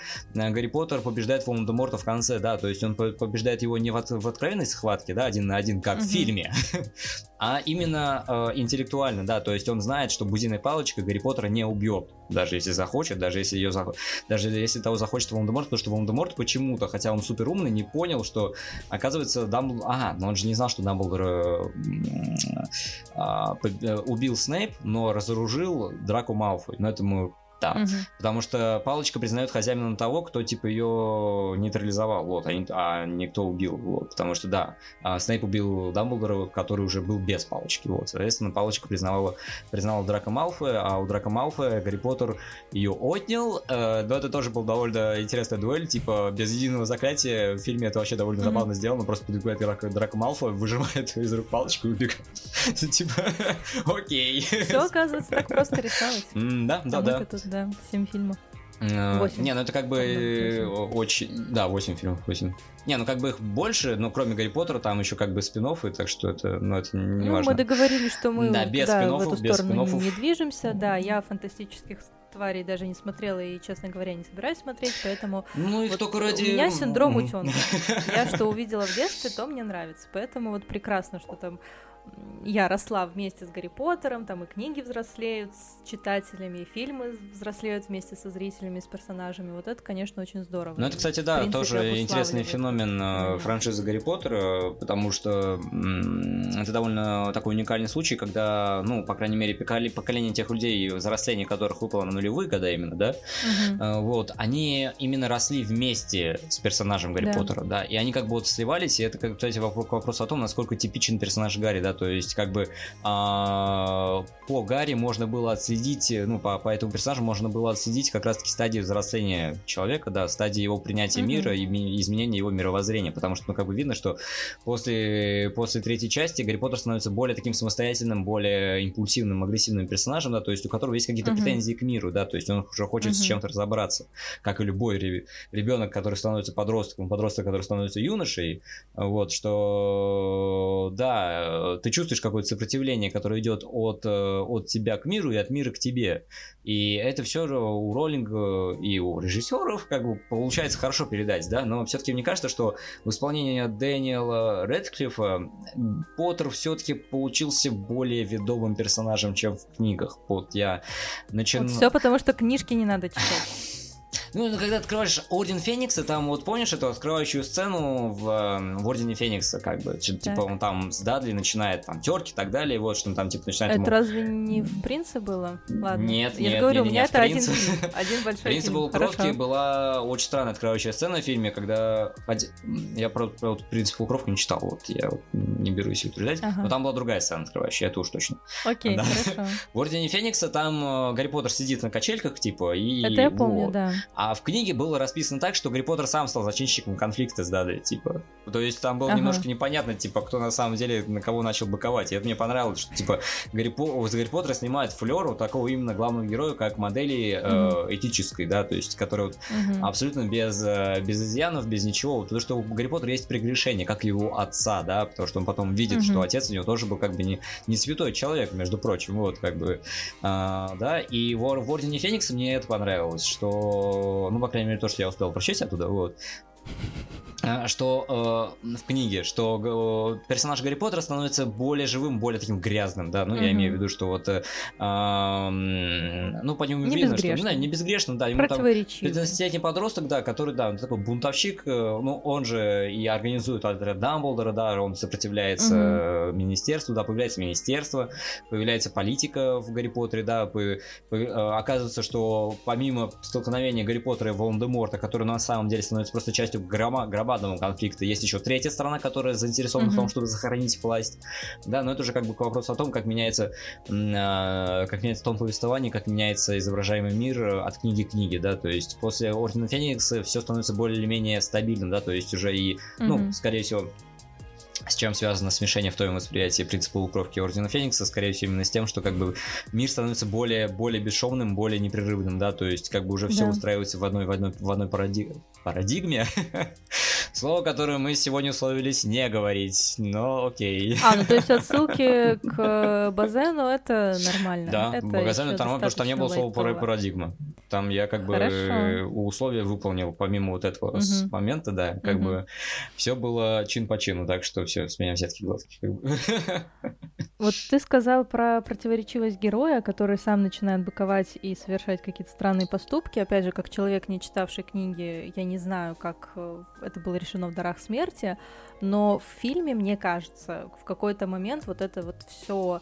Гарри Поттер побеждает Волан-де-Морта в конце, да, то есть он побеждает его не в, от, в откровенной схватке, да, один на один, как mm-hmm. в фильме, а именно э, интеллектуально, да, то есть он знает, что бузиной палочкой Гарри Поттера не убьет, даже если захочет, даже если ее захочет, даже если того захочет Волан-де-Морт, потому что Волан-де-Морт почему-то, хотя он супер умный, не понял, что, оказывается, Дамблдор... Ага, но он же не знал, что Дамблдор э, э, убил Снейп, но разоружил Драку Малфой. Но это мы да. Угу. Потому что палочка признает хозяином того, кто типа ее нейтрализовал, вот, а не, а не кто убил. Вот, потому что да, а Снейп убил Дамблдора, который уже был без палочки. Вот, соответственно, палочка признавала, признала Драка Малфоя, а у Драка Малфоя Гарри Поттер ее отнял. Э, но это тоже был довольно интересная дуэль, типа без единого заклятия. В фильме это вообще довольно mm забавно сделано. Просто подбегает Драка, Драка Малфоя, выжимает из рук палочку и убегает. Типа, окей. Все, оказывается, так просто решалось. Да, да, да да, 7 фильмов. 8. Э, не, ну это как бы очень... Да, 8 фильмов, 8. Не, ну как бы их больше, но кроме Гарри Поттера там еще как бы спин так что это, ну это не ну, важно. мы договорились, что мы да, без да, в эту без сторону не, не движемся, да, я фантастических тварей даже не смотрела и, честно говоря, не собираюсь смотреть, поэтому ну, их вот только ради... у меня синдром утенка. Я что увидела в детстве, то мне нравится, поэтому вот прекрасно, что там я росла вместе с Гарри Поттером, там и книги взрослеют с читателями, и фильмы взрослеют вместе со зрителями, с персонажами. Вот это, конечно, очень здорово. Ну, это, кстати, да, принципе, тоже интересный феномен mm-hmm. франшизы Гарри Поттера, потому что это довольно такой уникальный случай, когда, ну, по крайней мере, поколение тех людей, взросление которых выпало на нулевые года именно, да, mm-hmm. вот, они именно росли вместе с персонажем Гарри да. Поттера, да, и они как бы вот сливались, и это, кстати, вопрос о том, насколько типичен персонаж Гарри, да, то есть как бы а, по Гарри можно было отследить, ну, по, по этому персонажу можно было отследить как раз-таки стадии взросления человека, да, стадии его принятия mm-hmm. мира и изменения его мировоззрения, потому что, ну, как бы видно, что после, после третьей части Гарри Поттер становится более таким самостоятельным, более импульсивным, агрессивным персонажем, да, то есть у которого есть какие-то mm-hmm. претензии к миру, да, то есть он уже хочет mm-hmm. с чем-то разобраться, как и любой ребенок, который становится подростком, подросток, который становится юношей, вот, что, да, ты чувствуешь какое-то сопротивление, которое идет от, э, от тебя к миру и от мира к тебе. И это все же у Роллинга и у режиссеров как бы получается хорошо передать, да, но все-таки мне кажется, что в исполнении Дэниела Редклиффа Поттер все-таки получился более ведомым персонажем, чем в книгах. Вот я начинаю... Вот все потому, что книжки не надо читать. Ну, ну, когда открываешь Орден Феникса, там вот помнишь эту открывающую сцену в, эм, в Ордене Феникса, как бы, типа он там с Дадли начинает там терки и так далее, вот что он там типа начинает. Это ему... разве не в Принце было? Ладно. Нет, Я нет, говорю, нет, у меня нет, это один, принцип... один большой фильм. был Кровки была очень странная открывающая сцена в фильме, когда я про, про вот, принцип полукровки не читал, вот я вот, не берусь утверждать, ага. но там была другая сцена открывающая, это уж точно. Окей, да. хорошо. В Ордене Феникса там э, Гарри Поттер сидит на качельках, типа, и... Это я помню, вот. да. А А в книге было расписано так, что Гарри Поттер сам стал зачинщиком конфликта с Дадли, типа. То есть там было ага. немножко непонятно, типа, кто на самом деле на кого начал быковать. И это мне понравилось, что, типа, Гарри, По... с Гарри Поттера снимает флеру такого именно главного героя, как модели mm-hmm. э, этической, да, то есть, которая вот mm-hmm. абсолютно без, э, без изъянов, без ничего. Потому что у Гарри Поттера есть прегрешение, как его отца, да, потому что он потом видит, mm-hmm. что отец у него тоже был как бы не, не святой человек, между прочим, вот, как бы, а, да, и в, в Ордене Феникса мне это понравилось, что, ну, по крайней мере, то, что я успел прочесть оттуда, вот, что э, в книге, что э, персонаж Гарри Поттера становится более живым, более таким грязным, да, ну, mm-hmm. я имею в виду, что вот, э, э, ну, по нему не видно, что, не знаю, не безгрешно, да, ему там 15-летний подросток, да, который, да, такой бунтовщик, э, ну, он же и организует отряд Дамблдора, да, он сопротивляется mm-hmm. министерству, да, появляется министерство, появляется политика в Гарри Поттере, да, по, по, э, оказывается, что помимо столкновения Гарри Поттера и Волан-де-Морта, который на самом деле становится просто частью грома, гроба глобального конфликта. Есть еще третья сторона, которая заинтересована mm-hmm. в том, чтобы сохранить власть. Да, но это уже как бы вопрос о том, как меняется, э, как меняется тон повествования, как меняется изображаемый мир от книги к книге, да, то есть после Ордена Феникса все становится более или менее стабильным, да, то есть уже и, mm-hmm. ну, скорее всего, с чем связано смешение в твоем восприятии принципа укровки Ордена Феникса, скорее всего, именно с тем, что как бы мир становится более, более бесшовным, более непрерывным, да, то есть как бы уже все да. устраивается в одной, в одной, в одной паради... парадигме. Слово, которое мы сегодня условились не говорить, но окей. А, ну то есть отсылки к Базену это нормально. Да, это Базену это нормально, потому что там не было слова парадигма. Там я как бы условия выполнил, помимо вот этого момента, да, как бы все было чин по чину, так что все, с меня взятки гладкие. Как бы. Вот ты сказал про противоречивость героя, который сам начинает быковать и совершать какие-то странные поступки. Опять же, как человек, не читавший книги, я не знаю, как э, это было решено в «Дарах смерти», но в фильме, мне кажется, в какой-то момент вот это вот все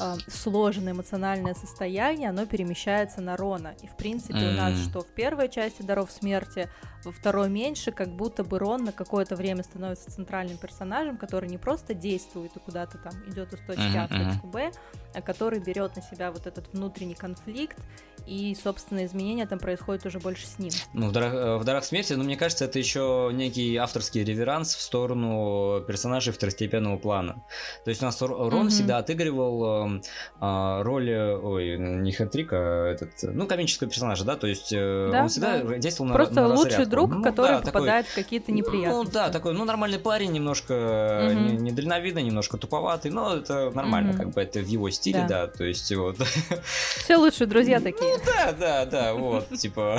э, сложное эмоциональное состояние, оно перемещается на Рона. И, в принципе, mm-hmm. у нас что в первой части «Даров смерти», во второй меньше, как будто бы Рон на какое-то время становится центральным персонажем, который не просто действует и куда-то там идет из точки А в точку Б, а который берет на себя вот этот внутренний конфликт и, собственно, изменения там происходят уже больше с ним. Ну, в «Дарах, э, в дарах смерти, ну, мне кажется, это еще некий авторский реверанс в сторону персонажей второстепенного плана. То есть у нас Рон mm-hmm. всегда отыгрывал э, роль, ой, не хэтрика, а этот, ну, комического персонажа, да, то есть э, да, он всегда да. действовал Просто на, на лучший друг, ну, который да, попадает такой, в какие-то неприятности. Ну, да, такой, ну, нормальный парень, немножко mm-hmm. недальновидный, немножко туповатый, но это нормально, mm-hmm. как бы это в его стиле, да, да то есть вот. Все лучшие друзья такие. Ну да, да, да, вот, типа,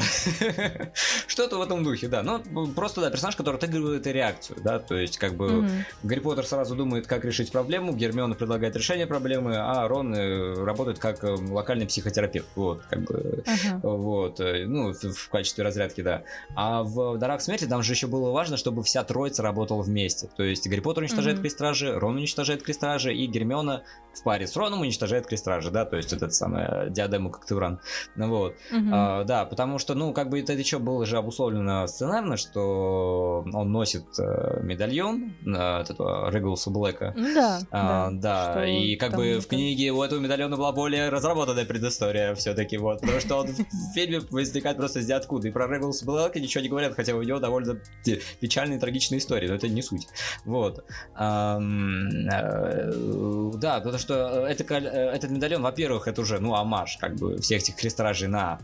что-то в этом духе, да. Ну, просто, да, персонаж, который отыгрывает реакцию, да, то есть, как бы. Гарри Поттер сразу думает, как решить проблему, Гермиона предлагает решение проблемы, а Рон э, работает как э, локальный психотерапевт, вот, как бы, вот, э, ну, в, качестве разрядки, да. А в Дарах смерти там же еще было важно, чтобы вся троица работала вместе, то есть, Гарри Поттер уничтожает крестражи, Рон уничтожает крестражи, и Гермиона в паре с Роном уничтожает крестражи, да, то есть, этот самый диадему как Тевран. Ну вот. Угу. А, да, потому что, ну, как бы это еще было же обусловлено сценарно, что он носит э, медальон э, от этого Регулса Блэка. Ну да. А, да, да. и как бы в книге у этого медальона была более разработанная предыстория все-таки, вот. Потому что он в фильме возникает просто из ниоткуда. И про Регулса Блэка ничего не говорят, хотя у него довольно печальная и трагичная история, но это не суть. Вот. А, да, потому что это, этот медальон, во-первых, это уже, ну, амаш, как бы, всех этих крестражей на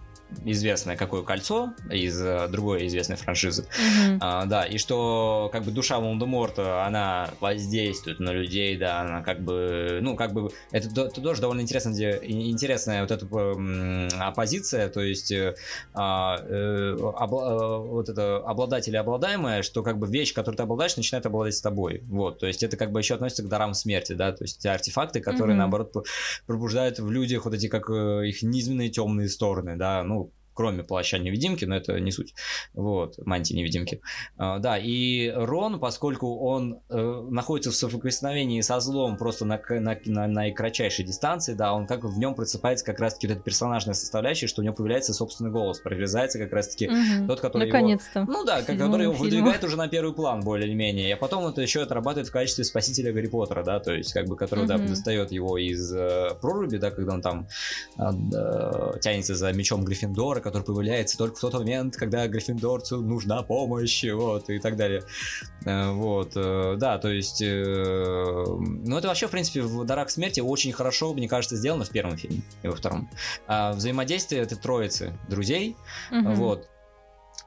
известное какое кольцо из э, другой известной франшизы. Mm-hmm. А, да, и что как бы душа Волан-де-Морта, она воздействует на людей, да, она как бы, ну, как бы, это, это тоже довольно интересная, интересная вот эта оппозиция, то есть э, а, э, обла, вот это обладатель и обладаемое, что как бы вещь, которую ты обладаешь, начинает обладать с тобой. Вот, то есть это как бы еще относится к дарам смерти, да, то есть те артефакты, которые, mm-hmm. наоборот, пробуждают в людях вот эти как их низменные темные стороны, да, ну, кроме плаща невидимки, но это не суть. Вот, мантии невидимки. А, да, и Рон, поскольку он э, находится в соприкосновении со злом просто на, на, на, на кратчайшей дистанции, да, он как в нем просыпается как раз-таки вот эта персонажная составляющая, что у него появляется собственный голос, прорезается как раз-таки угу. тот, который Наконец-то. его... Ну да, который его выдвигает уже на первый план, более-менее. А потом это еще отрабатывает в качестве спасителя Гарри Поттера, да, то есть как бы, который, угу. да, достает его из э, проруби, да, когда он там э, э, тянется за мечом Гриффиндора, Который появляется только в тот момент, когда Гриффиндорцу нужна помощь, вот, и так далее. Э, вот, э, да, то есть, э, ну, это вообще, в принципе, в «Дарах смерти» очень хорошо, мне кажется, сделано в первом фильме и во втором. А взаимодействие этой троицы друзей, угу. вот,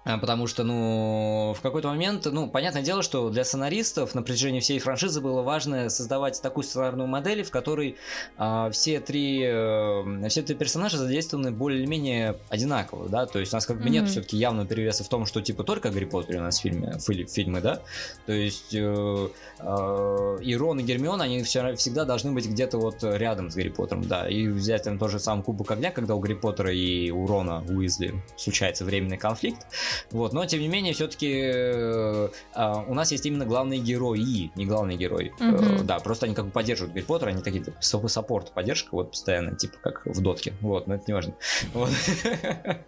потому что, ну, в какой-то момент, ну, понятное дело, что для сценаристов на протяжении всей франшизы было важно создавать такую сценарную модель, в которой а, все три э, все три персонажа задействованы более-менее одинаково, да, то есть у нас как бы mm-hmm. нет все-таки явного перевеса в том, что типа только Гарри Поттер у нас в фильме, в фильмы, да, то есть э, э, и Рон и Гермион, они все, всегда должны быть где-то вот рядом с Гарри Поттером, да, и взять там тоже сам Кубок Огня, когда у Гарри Поттера и у Рона Уизли случается временный конфликт, вот, но тем не менее, все-таки э, э, у нас есть именно главные герои, не главный герой. Mm-hmm. Э, да, просто они как бы поддерживают Гарри Поттера, они такие типа, саппорт, поддержка, вот постоянно, типа как в дотке. Вот, но это не важно.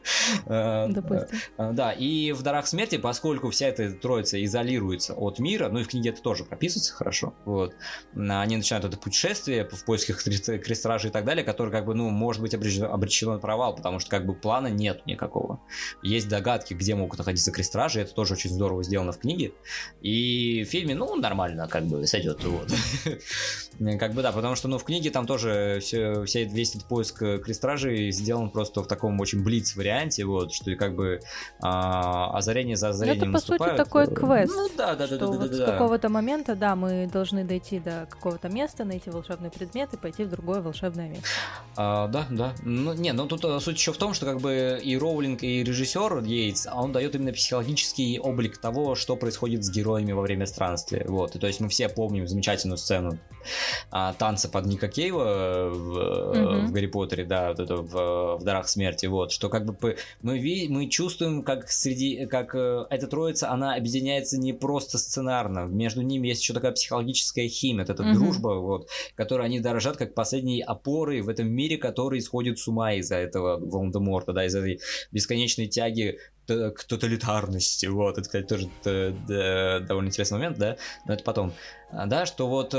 Э, Допустим. Э, да, и в Дарах смерти, поскольку вся эта троица изолируется от мира, ну и в книге это тоже прописывается хорошо, вот, они начинают это путешествие в поисках крестражей и так далее, которое как бы, ну, может быть обречено, обречено на провал, потому что как бы плана нет никакого. Есть догадки, где могут находиться крестражи, это тоже очень здорово сделано в книге. И в фильме, ну, нормально, как бы, сойдет, вот. Как бы да, потому что, ну, в книге там тоже все, весь этот поиск крестражей сделан просто в таком очень блиц варианте, вот, что как бы а, озарение за озарением Это, по сути, такой квест. Ну, да, да, да, да, да, да, С какого-то момента, да, мы должны дойти до какого-то места, найти волшебный предмет и пойти в другое волшебное место. А, да, да. Ну, не, ну тут суть еще в том, что как бы и Роулинг, и режиссер Йейтс, он дает именно психологический облик того, что происходит с героями во время странствия. Вот. И то есть мы все помним замечательную сцену а, танца под Ника Кейва в, mm-hmm. в Гарри Поттере, да, вот это в, в Дарах смерти, вот, что как бы мы, ви, мы чувствуем, как среди, как э, эта троица, она объединяется не просто сценарно, между ними есть еще такая психологическая химия, это mm-hmm. дружба, вот, которой они дорожат как последние опоры в этом мире, который исходит с ума из-за этого Волан-де-Морта, да, из-за этой бесконечной тяги к тоталитарности. Вот, это, кстати, тоже довольно интересный момент, да, но это потом. А, да, что вот э,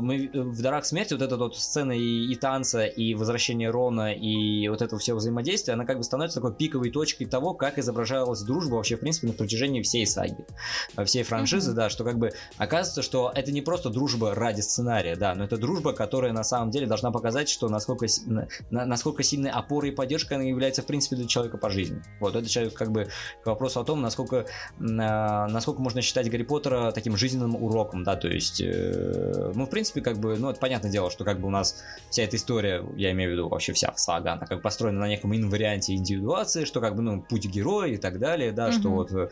мы в «Дарах смерти» вот эта вот сцена и, и танца, и возвращение Рона, и вот это все взаимодействие, она как бы становится такой пиковой точкой того, как изображалась дружба вообще, в принципе, на протяжении всей саги, всей франшизы, mm-hmm. да, что как бы оказывается, что это не просто дружба ради сценария, да, но это дружба, которая на самом деле должна показать, что насколько, на, насколько сильной опорой и поддержкой она является, в принципе, для человека по жизни. Вот, это человек как бы к вопросу о том, насколько, насколько можно считать Гарри Поттера таким жизненным уроком уроком, да, то есть, э, ну, в принципе, как бы, ну, это понятное дело, что как бы у нас вся эта история, я имею в виду вообще вся сага, она как бы построена на неком инварианте индивидуации, что как бы, ну, путь героя и так далее, да, что вот э,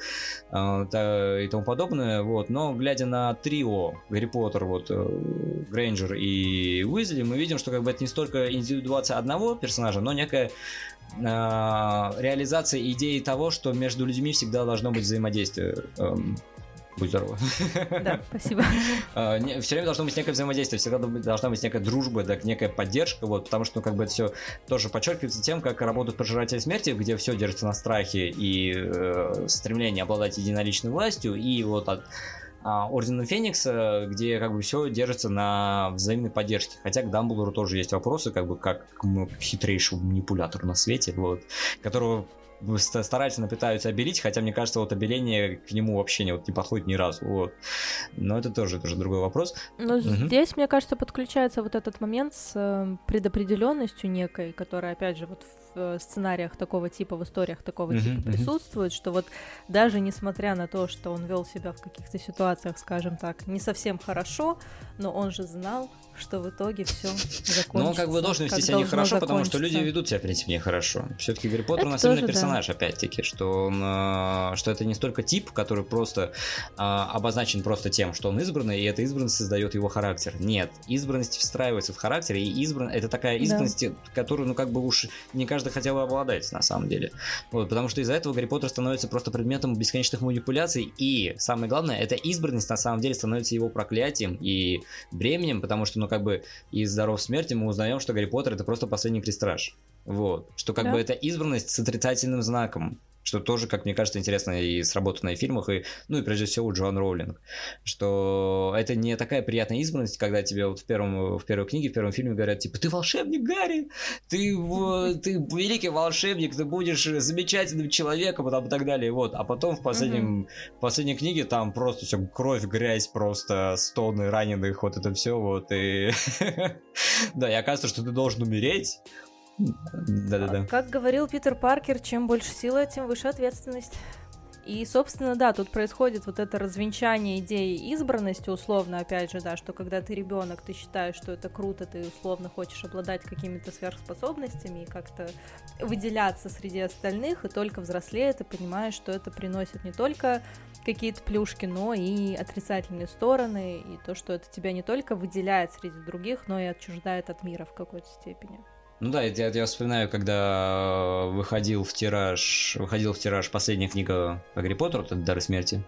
э, и тому подобное, вот, но глядя на трио Гарри Поттер, вот, э, Грейнджер и Уизли, мы видим, что как бы это не столько индивидуация одного персонажа, но некая реализация идеи того, что между людьми всегда должно быть взаимодействие. Будь здорова. Да, спасибо. А, все время должно быть некое взаимодействие, всегда должна быть некая дружба, да, некая поддержка, вот, потому что, ну, как бы это все тоже подчеркивается тем, как работают пожиратели смерти, где все держится на страхе и э, стремлении обладать единоличной властью, и вот от а, Ордена Феникса, где как бы все держится на взаимной поддержке. Хотя к Дамблдору тоже есть вопросы, как бы как к хитрейшему манипулятору на свете, вот, которого старательно пытаются обелить, хотя мне кажется, вот обеление к нему вообще не, вот, не подходит ни разу. Вот. Но это тоже, тоже другой вопрос. Но угу. здесь, мне кажется, подключается вот этот момент с э, предопределенностью некой, которая, опять же, вот в сценариях такого типа, в историях такого uh-huh, типа присутствует, что вот даже несмотря на то, что он вел себя в каких-то ситуациях, скажем так, не совсем хорошо, но он же знал, что в итоге все закончится. Ну, он как бы должен вести себя нехорошо, потому что люди ведут себя, в принципе, нехорошо. Все-таки Гарри Поттер это у нас именно персонаж, да. опять-таки, что он, э, что это не столько тип, который просто а, обозначен просто тем, что он избранный, и эта избранность создает его характер. Нет, избранность встраивается в характер, и избран это такая избранность, да. которую, ну, как бы уж не каждый хотел бы обладать, на самом деле. Вот, потому что из-за этого Гарри Поттер становится просто предметом бесконечных манипуляций, и самое главное, эта избранность на самом деле становится его проклятием и бременем, потому что, ну, как бы из «Здоров смерти» мы узнаем, что Гарри Поттер это просто последний крестраж. Вот. Что как да. бы это избранность с отрицательным знаком что тоже, как мне кажется, интересно и сработано в фильмах, и, ну и прежде всего Джоан Роулинг, что это не такая приятная избранность, когда тебе вот в, первом, в первой книге, в первом фильме говорят, типа, ты волшебник, Гарри, ты, ты великий волшебник, ты будешь замечательным человеком, и так далее, вот, а потом в, последнем, mm-hmm. в последней книге там просто все кровь, грязь, просто стоны раненых, вот это все, вот, и да, и оказывается, что ты должен умереть, да-да-да. Как говорил Питер Паркер, чем больше силы, тем выше ответственность. И, собственно, да, тут происходит вот это развенчание идеи избранности, условно, опять же, да, что когда ты ребенок, ты считаешь, что это круто, ты условно хочешь обладать какими-то сверхспособностями и как-то выделяться среди остальных, и только взрослея ты понимаешь, что это приносит не только какие-то плюшки, но и отрицательные стороны, и то, что это тебя не только выделяет среди других, но и отчуждает от мира в какой-то степени. Ну да, я, я вспоминаю, когда выходил в тираж, выходил в тираж последняя книга по Гарри Поттеру, «Дары смерти».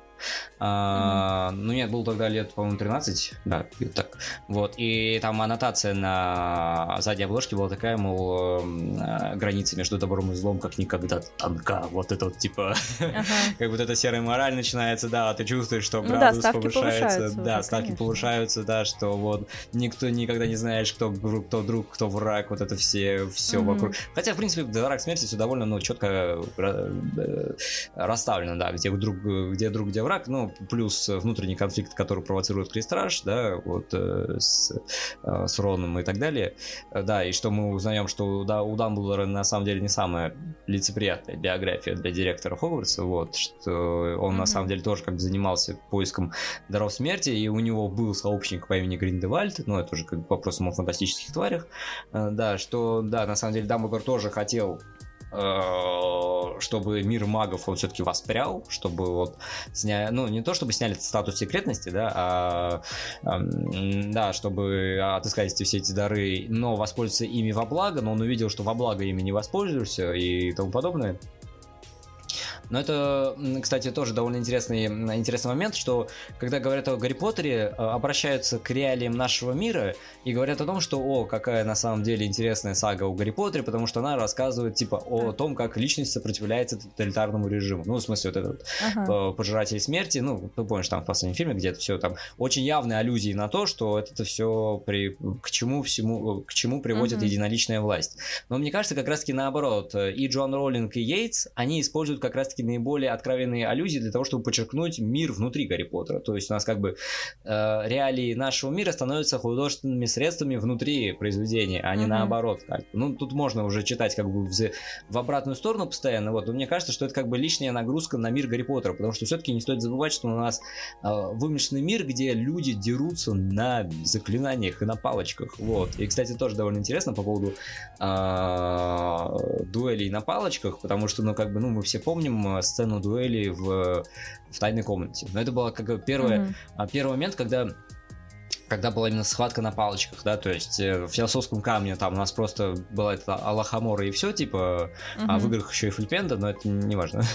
А, ну, нет, было тогда лет, по-моему, 13, да, так. Вот, и там аннотация на задней обложке была такая, мол, э, граница между добром и злом как никогда тонка. Вот это вот, типа, ага. как вот эта серая мораль начинается, да, ты чувствуешь, что градус ну, да, повышается. Да, уже, ставки конечно. повышаются, да, что вот никто никогда не знаешь, кто, кто друг, кто враг, вот это все, все вокруг. Хотя, в принципе, Дарак смерти все довольно, ну, четко э, расставлено, да, где друг, где друг, где враг враг, ну, плюс внутренний конфликт, который провоцирует Кристраж, да, вот э, с, э, с Роном и так далее, да, и что мы узнаем, что да, у Дамблдора на самом деле не самая лицеприятная биография для директора Хогвартса, вот, что он mm-hmm. на самом деле тоже как бы занимался поиском даров смерти, и у него был сообщник по имени Гриндевальд, ну, это уже как бы вопрос о фантастических тварях, э, да, что, да, на самом деле Дамблдор тоже хотел Э, чтобы мир магов он все-таки воспрял, чтобы вот сняли, ну не то чтобы сняли статус секретности, да, а, а да, чтобы отыскать все эти дары, но воспользоваться ими во благо, но он увидел, что во благо ими не воспользуешься и тому подобное. Но это, кстати, тоже довольно интересный, интересный момент, что когда говорят о Гарри Поттере, э, обращаются к реалиям нашего мира и говорят о том, что, о, какая на самом деле интересная сага о Гарри Поттере, потому что она рассказывает, типа, о том, как личность сопротивляется тоталитарному режиму. Ну, в смысле, вот этот ага. пожиратель смерти, ну, ты помнишь, там в последнем фильме где-то все там очень явные аллюзии на то, что это все при, к чему всему, к чему приводит ага. единоличная власть. Но мне кажется, как раз-таки наоборот, и Джон Роллинг, и Йейтс, они используют как раз-таки наиболее откровенные аллюзии для того, чтобы подчеркнуть мир внутри Гарри Поттера. То есть у нас как бы э, реалии нашего мира становятся художественными средствами внутри произведения, а не mm-hmm. наоборот. Как. Ну, тут можно уже читать как бы в, в обратную сторону постоянно, вот, но мне кажется, что это как бы лишняя нагрузка на мир Гарри Поттера, потому что все-таки не стоит забывать, что у нас э, вымышленный мир, где люди дерутся на заклинаниях и на палочках, вот. И, кстати, тоже довольно интересно по поводу э, дуэлей на палочках, потому что, ну, как бы, ну, мы все помним э, сцену дуэли в, в тайной комнате. Но это было как первое, mm-hmm. первый момент, когда когда была именно схватка на палочках, да, то есть э, в философском камне там у нас просто была это Аллахамора и все, типа, uh-huh. а в играх еще и Флипенда, но это не важно.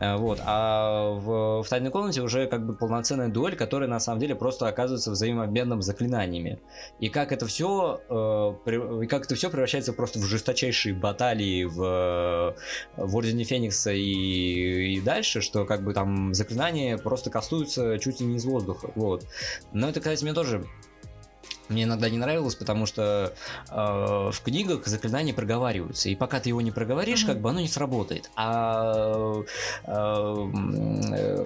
Э, вот, а в, в тайной комнате уже как бы полноценная дуэль, которая на самом деле просто оказывается взаимообменным заклинаниями. И как это все, э, и как это все превращается просто в жесточайшие баталии в, в Ордене Феникса и, и дальше, что как бы там заклинания просто кастуются чуть ли не из воздуха, вот. Но это, кстати, мне тоже мне иногда не нравилось, потому что э, в книгах заклинания проговариваются, и пока ты его не проговоришь, mm-hmm. как бы оно не сработает. А, э,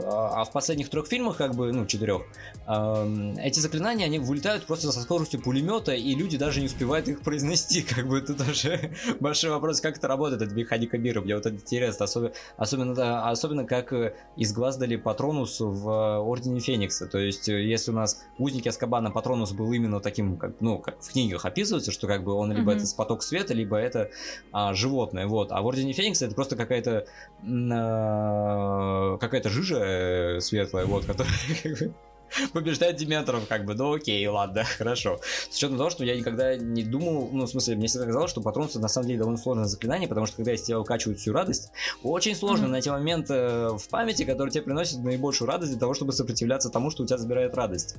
а в последних трех фильмах, как бы, ну, четырех, э, эти заклинания, они вылетают просто со скоростью пулемета, и люди даже не успевают их произнести. Как бы это тоже большой вопрос, как это работает, эта механика мира. Мне вот это интересно, особенно, особенно, особенно как изгваздали Патронус в Ордене Феникса. То есть, если у нас узник Аскабана Патронус был именно таким как, ну, как в книгах описывается, что как бы он либо mm-hmm. это поток света, либо это а, животное, вот. А в Ордене Феникса это просто какая-то а, какая-то жижа э, светлая, вот, которая побеждает Дементоров, как бы, ну окей, ладно, хорошо. С учетом того, что я никогда не думал, ну, в смысле, мне всегда казалось, что патронство на самом деле довольно сложное заклинание, потому что когда из тебя укачивают всю радость, очень сложно mm-hmm. найти момент э, в памяти, который тебе приносит наибольшую радость для того, чтобы сопротивляться тому, что у тебя забирает радость.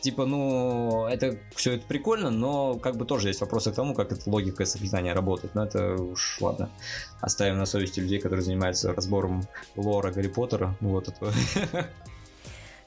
Типа, ну, это все это прикольно, но как бы тоже есть вопросы к тому, как эта логика заклинания работает. Но это уж ладно. Оставим на совести людей, которые занимаются разбором лора Гарри Поттера. Вот это.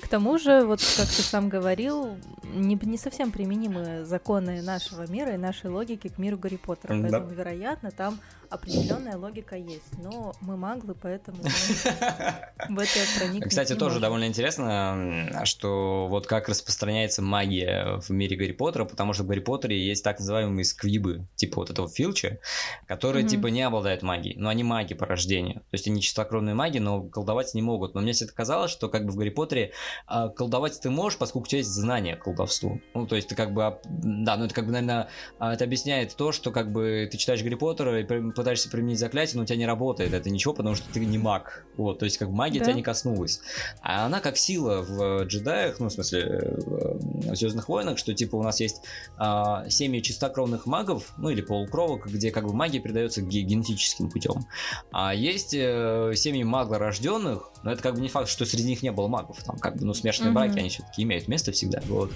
К тому же, вот как ты сам говорил, не, не совсем применимы законы нашего мира и нашей логики к миру Гарри Поттера. Поэтому, да. вероятно, там определенная логика есть. Но мы маглы, поэтому в это проникнуть Кстати, тоже довольно интересно, что вот как распространяется магия в мире Гарри Поттера, потому что в Гарри Поттере есть так называемые сквибы, типа вот этого Филча, которые типа не обладают магией, но они маги по рождению. То есть они чистокровные маги, но колдовать не могут. Но мне всегда казалось, что как бы в Гарри Поттере а, колдовать ты можешь, поскольку у тебя есть знания колдовству. Ну, то есть ты как бы, да, ну это как бы, наверное, а, это объясняет то, что как бы ты читаешь Гарри Поттера и пытаешься применить заклятие, но у тебя не работает это ничего, потому что ты не маг. Вот, то есть как магия да? тебя не коснулась. А она как сила в джедаях, ну, в смысле, в Звездных войнах, что типа у нас есть а, семьи чистокровных магов, ну или полукровок, где как бы магия передается генетическим путем. А есть э, семьи маглорожденных, но это как бы не факт, что среди них не было магов. Там как бы, ну, смешанные mm-hmm. браки, они все-таки имеют место всегда. Вот.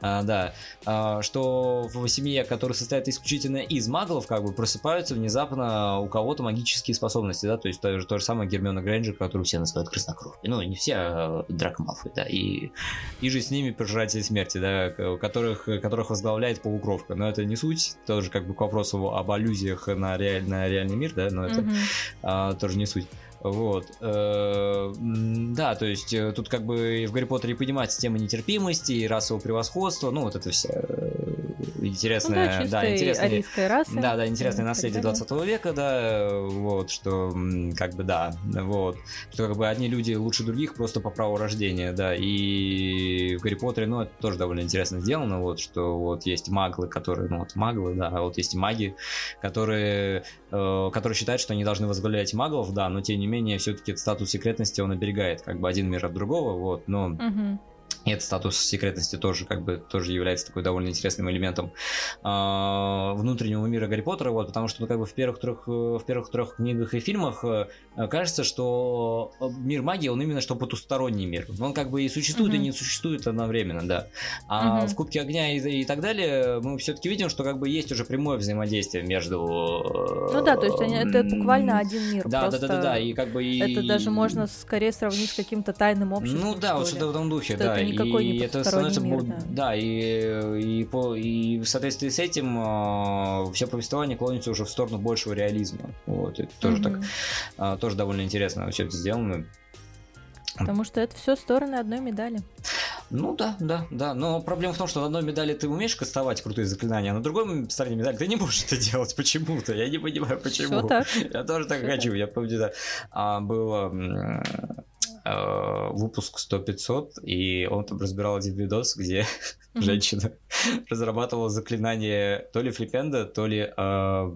А, да. А, что в семье, которая состоит исключительно из маглов, как бы просыпаются внезапно у кого-то магические способности, да, то есть то, то же самое Гермиона Грейнджер, которую все называют краснокровкой. Ну, не все, а Драко Малфой, да, и, и же с ними пожиратели смерти, да, которых, которых возглавляет полукровка. Но это не суть, тоже как бы к вопросу об аллюзиях на, реаль, на реальный мир, да, но это mm-hmm. а, тоже не суть. Вот. Э, да, то есть э, тут как бы в Гарри Поттере поднимается тема нетерпимости и расового превосходства, ну вот это вся э, интересная, ну, да, да, интересная, раса, да, да, интересное наследие 20 века, да, вот, что как бы да, вот, что как бы одни люди лучше других просто по праву рождения, да, и в Гарри Поттере, ну, это тоже довольно интересно сделано, вот, что вот есть маглы, которые, ну, вот маглы, да, а вот есть маги, которые, э, которые считают, что они должны возглавлять маглов, да, но тем не менее, все-таки статус секретности он оберегает, как бы один мир от другого, вот, но... Угу этот статус секретности тоже как бы тоже является такой довольно интересным элементом э, внутреннего мира Гарри Поттера, вот, потому что ну, как бы в первых трех в первых трех книгах и фильмах э, кажется, что мир магии он именно что потусторонний мир, он как бы и существует mm-hmm. и не существует одновременно, да. А mm-hmm. в Кубке огня и, и так далее мы все-таки видим, что как бы есть уже прямое взаимодействие между. Ну да, то есть они, это буквально один мир. Да, да, да, да, да, и как бы и... это даже можно скорее сравнить с каким-то тайным обществом. Ну да, вот что-то в этом духе, что да никакой и не это становится мир, да. да и и по и в соответствии с этим э, все повествование клонится уже в сторону большего реализма вот это тоже угу. так э, тоже довольно интересно все это сделано Потому что это все стороны одной медали. Ну да, да, да. Но проблема в том, что на одной медали ты умеешь кастовать крутые заклинания, а на другой стороне медали ты не можешь это делать почему-то. Я не понимаю, почему. Все так. Я тоже так Все хочу. Так. Я помню, да. А, было э, выпуск 100-500, и он там разбирал один видос, где mm-hmm. женщина разрабатывала заклинание то ли флипенда, то ли... Э,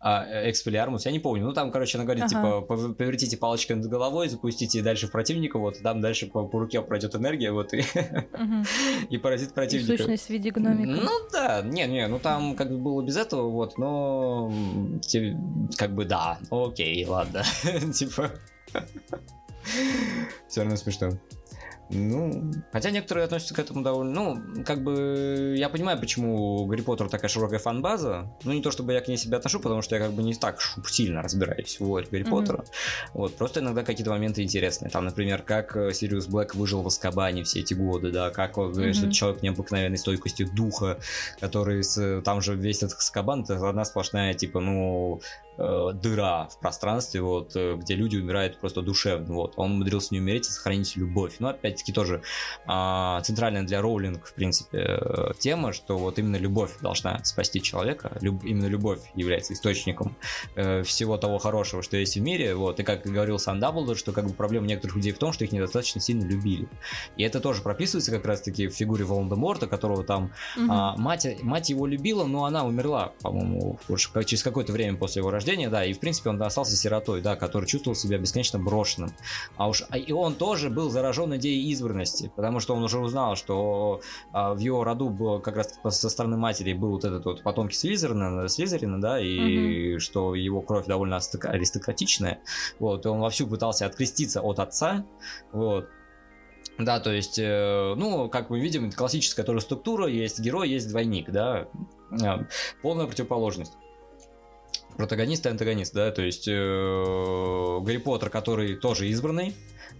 а, экспелиармус, я не помню. Ну, там, короче, она говорит, ага. типа, повертите палочкой над головой, запустите дальше в противника, вот, и там дальше по, по руке пройдет энергия, вот, и, угу. и поразит противника. И сущность в виде гномика. Ну, да, не-не, ну, там как бы было без этого, вот, но, как бы, да, окей, ладно, типа... Все равно смешно. Ну, хотя некоторые относятся к этому довольно... Ну, как бы, я понимаю, почему Гарри Поттер такая широкая фан-база. Ну, не то, чтобы я к ней себя отношу, потому что я как бы не так сильно разбираюсь в Гарри mm-hmm. Поттера. Вот, просто иногда какие-то моменты интересные. Там, например, как э, Сириус Блэк выжил в Аскабане все эти годы, да, как он, mm-hmm. что человек необыкновенной стойкостью духа, который с... Там же весь этот Аскабан, это одна сплошная, типа, ну, э, дыра в пространстве, вот, э, где люди умирают просто душевно, вот. Он умудрился не умереть и сохранить любовь. Но опять-таки тоже э, центральная для Роулинг, в принципе, э, тема, что вот именно любовь должна спасти человека, люб, именно любовь является источником э, всего того хорошего, что есть в мире, вот. И как говорил сам Даблдор, что как бы проблема некоторых людей в том, что их недостаточно сильно любили. И это тоже прописывается как раз-таки в фигуре Волан-де-Морта, которого там угу. э, мать, мать его любила, но она умерла, по-моему, через какое-то время после его рождения рождения, да, и в принципе он остался сиротой, да, который чувствовал себя бесконечно брошенным. А уж а и он тоже был заражен идеей избранности, потому что он уже узнал, что а, в его роду было как раз со стороны матери был вот этот вот потомки Слизерина, Слизерина, да, и угу. что его кровь довольно аристократичная, вот, и он вовсю пытался откреститься от отца, вот, да, то есть, э, ну, как мы видим, классическая тоже структура, есть герой, есть двойник, да, э, полная противоположность протагонист и антагонист, да, то есть э, Гарри Поттер, который тоже избранный,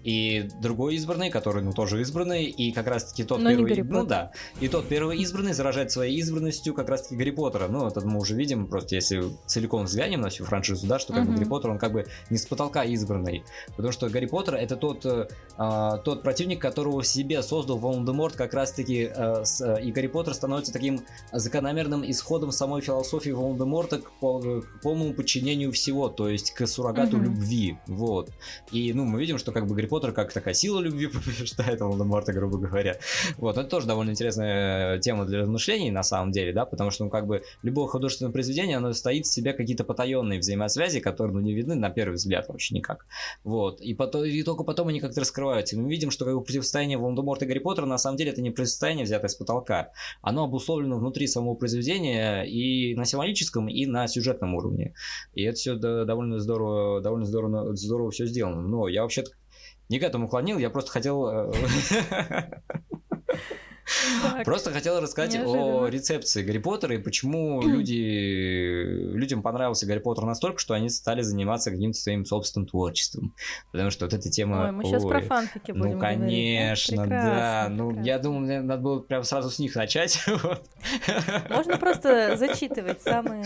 и другой избранный, который, ну, тоже избранный, и как раз-таки тот Но первый... Ну да, и тот первый избранный заражает своей избранностью как раз-таки Гарри Поттера. Ну, это мы уже видим, просто если целиком взглянем на всю франшизу, да, что как uh-huh. бы Гарри Поттер, он как бы не с потолка избранный. Потому что Гарри Поттер это тот, э, а, тот противник, которого себе создал Волан-де-Морт как раз-таки, э, с, э, и Гарри Поттер становится таким закономерным исходом самой философии Волан-де-Морта к, к полному подчинению всего, то есть к суррогату uh-huh. любви, вот. И, ну, мы видим, что как бы Гарри Поттер как такая сила любви побеждает Волан-де-Морта, грубо говоря. Вот, это тоже довольно интересная тема для размышлений, на самом деле, да, потому что, ну, как бы, любое художественное произведение, оно стоит в себе какие-то потаенные взаимосвязи, которые, ну, не видны на первый взгляд вообще никак. Вот, и, потом, и только потом они как-то раскрываются. И мы видим, что как бы, противостояние Волан-де-Морта и Гарри Поттера, на самом деле, это не противостояние, взятое с потолка. Оно обусловлено внутри самого произведения и на символическом, и на сюжетном уровне. И это все довольно здорово, довольно здорово, здорово все сделано. Но я вообще-то не к этому клонил, я просто хотел... э, Так, Просто хотел рассказать неожиданно. о рецепции Гарри Поттера и почему люди, людям понравился Гарри Поттер настолько, что они стали заниматься каким-то своим собственным творчеством. Потому что вот эта тема... Ой, мы сейчас ой, про фанфики будем Ну, говорить, да? конечно, да. Прекрасно, Ну, я думаю, надо было прям сразу с них начать. Можно просто зачитывать самые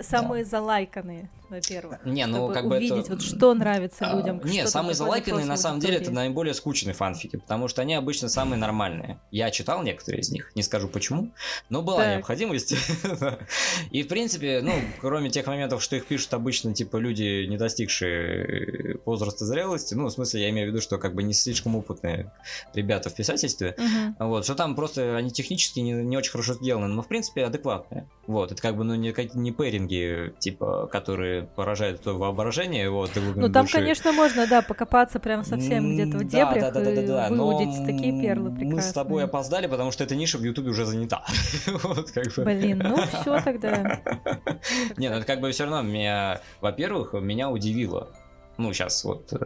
самые залайканные, во-первых. Не, ну, чтобы как бы это- увидеть, вот что нравится А, людям. Не, самые залайканные на самом деле это наиболее скучные фанфики, потому что они обычно самые нормальные. Я читал некоторые из них, не скажу почему, но была Так. необходимость. И в принципе, ну, кроме тех моментов, что их пишут обычно типа люди, не достигшие возраста зрелости, ну, в смысле, я имею в виду, что как бы не слишком опытные ребята в писательстве, Мгм. вот, что там просто они технически не, не очень хорошо сделаны, но в принципе адекватные. Вот, это как бы, ну, не, не пэринги, типа, которые поражают твое воображение, вот, Ну там, души. конечно, можно, да, покопаться прям совсем где-то в да, дебрях да, да, да, да, и но выудить такие перлы Мы прекрасные. с тобой опоздали, потому что эта ниша в Ютубе уже занята. Вот, как бы. Блин, ну все тогда. Не, ну это как бы все равно меня, во-первых, меня удивило. Ну, сейчас вот э,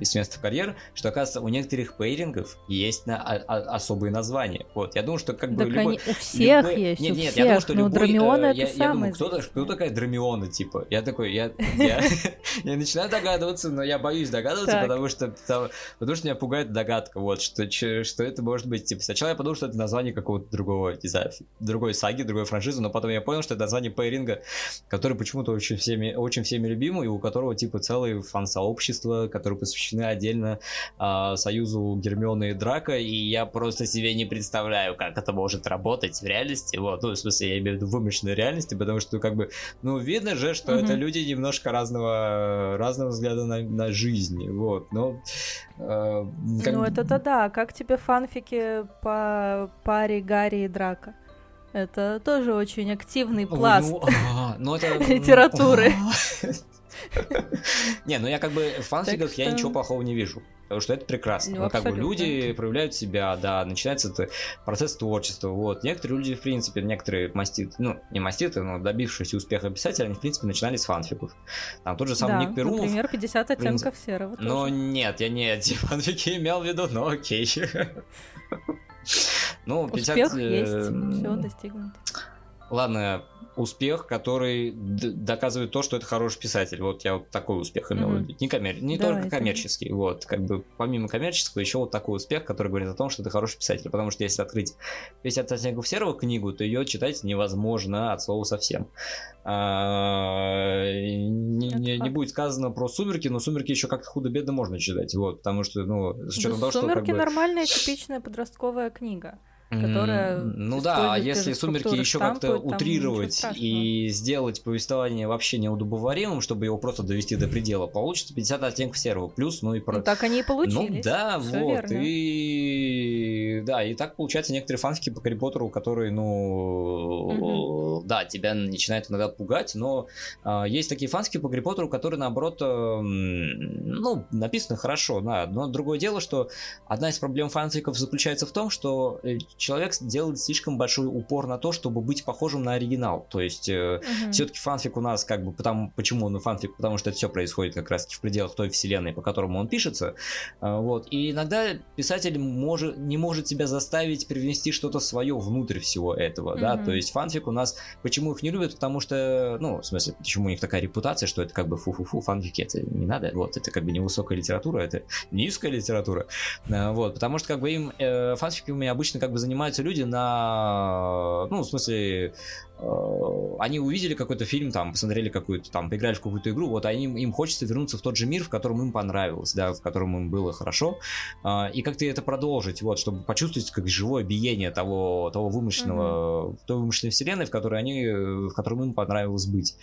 из места карьер, что, оказывается, у некоторых пейрингов есть на, а- а- особые названия. Вот, я думаю, что как бы Так любой- они у всех любой- есть, Нет, у нет, всех. я думаю, что ну, любой, Драмиона э, это я, я самое думаю, кто, кто такая Драмиона, типа? Я такой, я, я, я начинаю догадываться, но я боюсь догадываться, Так. потому что, потому, потому что меня пугает догадка, вот, что, что это может быть. Типа, сначала я подумал, что это название какого-то другого, не знаю, другой саги, другой франшизы, но потом я понял, что это название пейринга, который почему-то очень всеми, очень всеми любимый, и у которого, типа, целое фан-сообщество, которое посвящено отдельно а, союзу Гермионы и Драка, и я просто себе не представляю, как это может работать в реальности, вот, ну, в смысле, я имею в виду вымышленной реальности, потому что, как бы, ну, видно же, что Мгм. это люди немножко разного, разного взгляда на, на жизнь, вот, но... э, как Ну это-то да. Как тебе фанфики по паре Гарри и Драка? Это тоже очень активный Ой, пласт. ну, а, ну, это... литературы. Не, ну я как бы в фанфиках я ничего плохого не вижу. Потому что это прекрасно. Ну, Ну, как бы люди проявляют себя, да, начинается это процесс творчества. Вот. Некоторые люди, в принципе, некоторые маститы, ну, не маститы, но добившиеся успеха писателя, они, в принципе, начинали с фанфиков. Там тот же самый Да, Ник Перумов. например, 50 принципе. оттенков серого Но тоже. нет, я не эти фанфики имел в виду, но окей. Ну, 50... Успех э, есть, все достигнут. Ладно, успех, который доказывает то, что это хороший писатель. Вот я вот такой успех имел виду. Не, коммер... не Давай, только коммерческий. Вот, как бы помимо коммерческого, еще вот такой успех, который говорит о том, что ты хороший писатель. Потому что если открыть 50 оттенков серого книгу, то ее читать невозможно от слова совсем. А, Не, Это не- не будет сказано про сумерки, но сумерки еще как-то худо-бедно можно читать. Вот, потому что, ну, с учетом Да, того, что как «Сумерки» бы... нормальная типичная подростковая книга. Которая Ну да, а если сумерки еще как-то утрировать и сделать повествование вообще неудобоваримым, чтобы его просто довести до предела, получится 50 оттенков серого. Плюс, ну и про... Ну так они и получились. Ну да, Всё вот. верно. И да, и так получается некоторые фанфики по Гарри Поттеру, которые, ну, mm-hmm. да, тебя начинают иногда пугать, но э, есть такие фанфики по Гарри Поттеру, которые, наоборот, э, ну, написаны хорошо, да, но другое дело, что одна из проблем фанфиков заключается в том, что э, человек делает слишком большой упор на то, чтобы быть похожим на оригинал, то есть э, mm-hmm. все-таки фанфик у нас как бы, потому, почему он фанфик, потому что это все происходит как раз в пределах той вселенной, по которому он пишется, э, вот, и иногда писатель может, не может себя заставить привнести что-то свое внутрь всего этого, mm-hmm. да, то есть фанфик у нас, почему их не любят, потому что, ну, в смысле, почему у них такая репутация, что это как бы фу-фу-фу, фанфики, это не надо, вот, это как бы не высокая литература, это низкая литература, э, вот, потому что как бы им, э, меня обычно как бы занимаются люди на, ну, в смысле, они увидели какой-то фильм, там, посмотрели какую-то, там, поиграли в какую-то игру, вот они, им хочется вернуться в тот же мир, в котором им понравилось, да, в котором им было хорошо, э, и как-то это продолжить, вот, чтобы почувствовать как живое биение того, того вымышленного, mm-hmm. той вымышленной вселенной, в которой они, в котором им понравилось быть.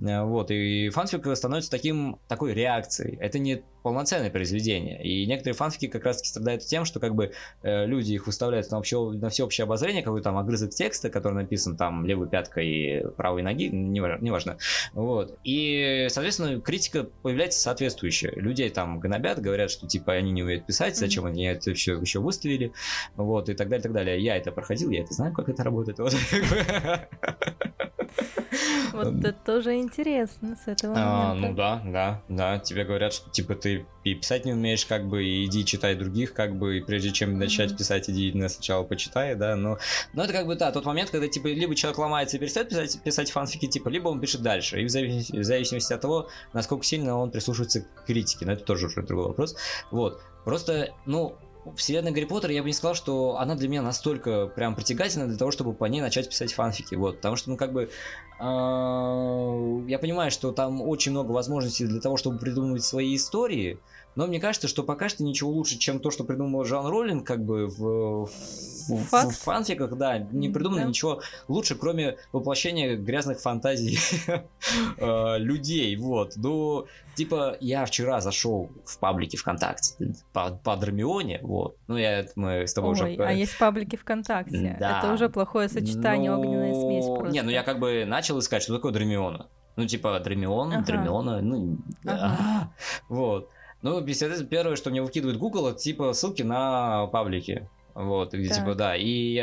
Э, вот, и фанфик становится таким, такой реакцией. Это не полноценное произведение. И некоторые фанфики как раз-таки страдают тем, что как бы э, люди их выставляют на, вообще, на всеобщее обозрение, какой-то там огрызок текста, который написан там левой пяткой правой ноги, неважно. Вот. И, соответственно, критика появляется соответствующая. Людей там гнобят, говорят, что типа они не умеют писать, зачем они это все еще выставили, вот, и так далее, и так далее. Я это проходил, я это знаю, как это работает. Вот. Вот это тоже интересно с этого а, момента. Ну да, да, да. Тебе говорят, что типа ты и писать не умеешь, как бы, и иди читай других, как бы, и прежде чем начать писать, иди сначала почитай, да, но, но это как бы, да, тот момент, когда, типа, либо человек ломается и перестает писать, писать фанфики, типа, либо он пишет дальше, и в зависимости, в зависимости от того, насколько сильно он прислушивается к критике, но это тоже уже другой вопрос, вот, просто, ну, вселенная Гарри Поттера, я бы не сказал, что она для меня настолько прям притягательна для того, чтобы по ней начать писать фанфики, вот, потому что, ну, как бы, э, я понимаю, что там очень много возможностей для того, чтобы придумывать свои истории, но мне кажется, что пока что ничего лучше, чем то, что придумал Жан Роллинг, как бы в, в, в фанфиках, да, не придумано да. ничего лучше, кроме воплощения грязных фантазий э, людей, вот. Ну, типа, я вчера зашел в паблике ВКонтакте по, по Драмионе, вот. Ну, я, мы с тобой Ой, уже... а есть паблики ВКонтакте. Да. Это уже плохое сочетание, ну... огненная смесь просто. Не, ну я как бы начал искать, что такое Драмиона. Ну, типа, Драмион, ага. Драмиона, ну, ага. вот. Ну, естественно, первое, что мне выкидывает Google, это типа ссылки на паблики. Вот, где так. типа, да, и, и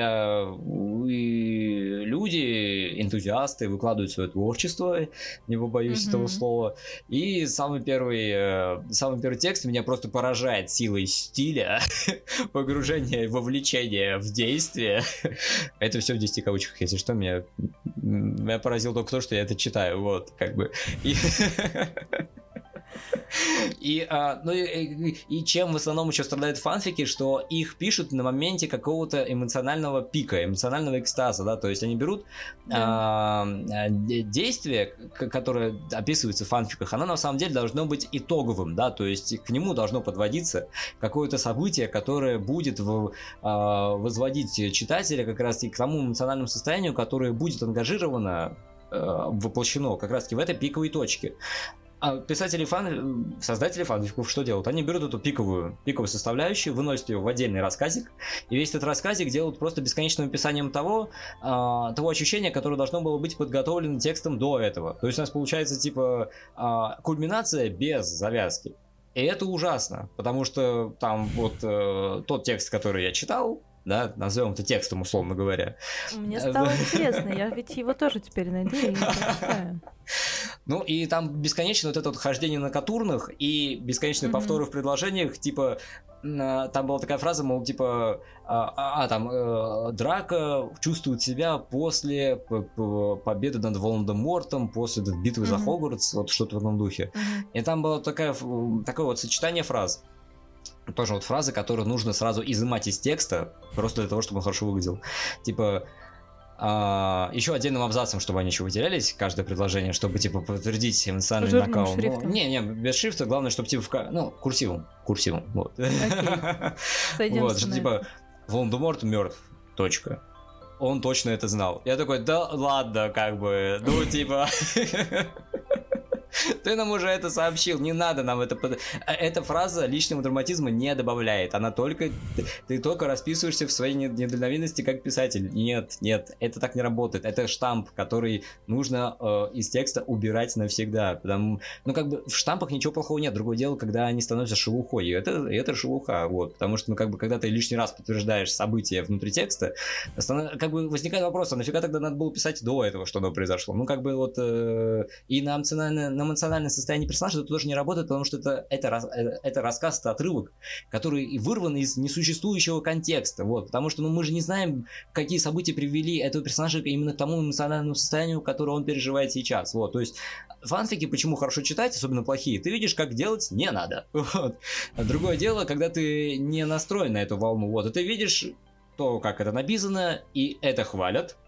люди, энтузиасты выкладывают свое творчество, не побоюсь mm-hmm. этого слова. И самый первый, э, самый первый текст меня просто поражает силой стиля, погружение, вовлечение в действие. Это все в 10 кавычках, если что, меня, меня поразил только то, что я это читаю, вот, как бы. И... И, а, ну, и, и чем в основном еще страдают фанфики, что их пишут на моменте какого-то эмоционального пика, эмоционального экстаза, да, то есть они берут да. а, действие, которое описывается в фанфиках, оно на самом деле должно быть итоговым, да, то есть к нему должно подводиться какое-то событие, которое будет в, а, возводить читателя как раз и к тому эмоциональному состоянию, которое будет ангажировано а, воплощено как раз таки в этой пиковой точке. А писатели фан, создатели фанфиков что делают? Они берут эту пиковую, пиковую составляющую, выносят ее в отдельный рассказик, и весь этот рассказик делают просто бесконечным описанием того, а, того ощущения, которое должно было быть подготовлено текстом до этого. То есть у нас получается типа а, кульминация без завязки. И это ужасно, потому что там вот э, тот текст, который я читал, да, назовем это текстом, условно говоря. Мне стало интересно, я ведь его тоже теперь найду и прочитаю. Ну, и там бесконечно вот это вот хождение на катурных и бесконечные mm-hmm. повторы в предложениях, типа, а, там была такая фраза, мол, типа, а, а, а там, э, Драка чувствует себя после победы над Волан-де-Мортом, после битвы mm-hmm. за Хогвартс, вот что-то в этом духе. Mm-hmm. И там было такая, такое вот сочетание фраз тоже вот фразы, которые нужно сразу изымать из текста, просто для того, чтобы он хорошо выглядел. Типа, а, еще отдельным абзацем, чтобы они еще выделялись, каждое предложение, чтобы, типа, подтвердить эмоциональный накал. Ну, не, не, без шрифта, главное, чтобы, типа, в, ну, курсивом, курсивом, вот. Вот, что, типа, Волан-де-Морт мертв, точка. Он точно это знал. Я такой, да ладно, как бы, ну, типа... Ты нам уже это сообщил, не надо нам это... Эта фраза лишнего драматизма не добавляет, она только... Ты только расписываешься в своей недальновидности как писатель. Нет, нет, это так не работает. Это штамп, который нужно э, из текста убирать навсегда. Потому, ну, как бы в штампах ничего плохого нет. Другое дело, когда они становятся шелухой. И это, это шелуха, вот. Потому что, ну, как бы, когда ты лишний раз подтверждаешь события внутри текста, как бы возникает вопрос, а нафига тогда надо было писать до этого, что оно произошло? Ну, как бы вот... Э, и на эмоциональное состояние персонажа это тоже не работает, потому что это, это, это, это рассказ, это отрывок, который вырван из несуществующего контекста. Вот. Потому что ну, мы же не знаем, какие события привели этого персонажа именно к тому эмоциональному состоянию, которое он переживает сейчас. Вот. То есть фанфики почему хорошо читать, особенно плохие, ты видишь, как делать не надо. Вот. Другое дело, когда ты не настроен на эту волну, вот, и ты видишь то, как это написано, и это хвалят, э,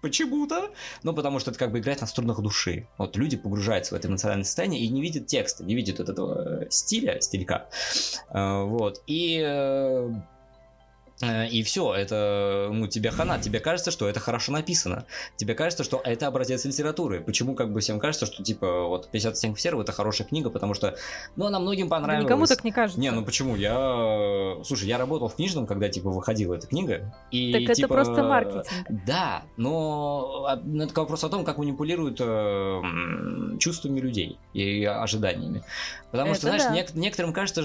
почему-то, ну, потому что это как бы играет на струнах души. Вот люди погружаются в это эмоциональное состояние и не видят текста, не видят вот этого стиля, стилька. Э, вот. И э, Э, и все, это, ну, тебе хана, тебе кажется, что это хорошо написано. Тебе кажется, что это образец литературы. Почему как бы всем кажется, что типа вот 50 оттенков серого это хорошая книга, потому что, ну, она многим понравилась. Да никому так не кажется. Не, ну почему? Я, слушай, я работал в книжном, когда типа выходила эта книга. И, так типа, это просто маркетинг. Да, но ну, это вопрос о том, как манипулируют э, чувствами людей и ожиданиями. Потому это что, знаешь, да. нек- некоторым кажется,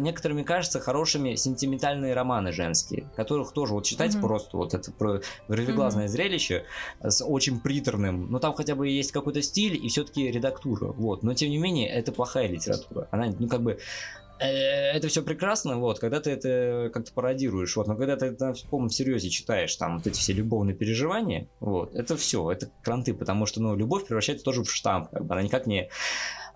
некоторыми кажется хорошими сентиментальные романы женские, которых тоже вот читать угу. просто вот это про графиглазное угу. зрелище с очень приторным, но там хотя бы есть какой-то стиль и все-таки редактура, вот. Но тем не менее это плохая литература. Она, ну как бы э, это все прекрасно, вот, когда ты это как-то пародируешь, вот, но когда ты это в полном серьезе читаешь, там, вот эти все любовные переживания, вот, это все, это кранты, потому что, ну, любовь превращается тоже в штамп, как бы, она никак не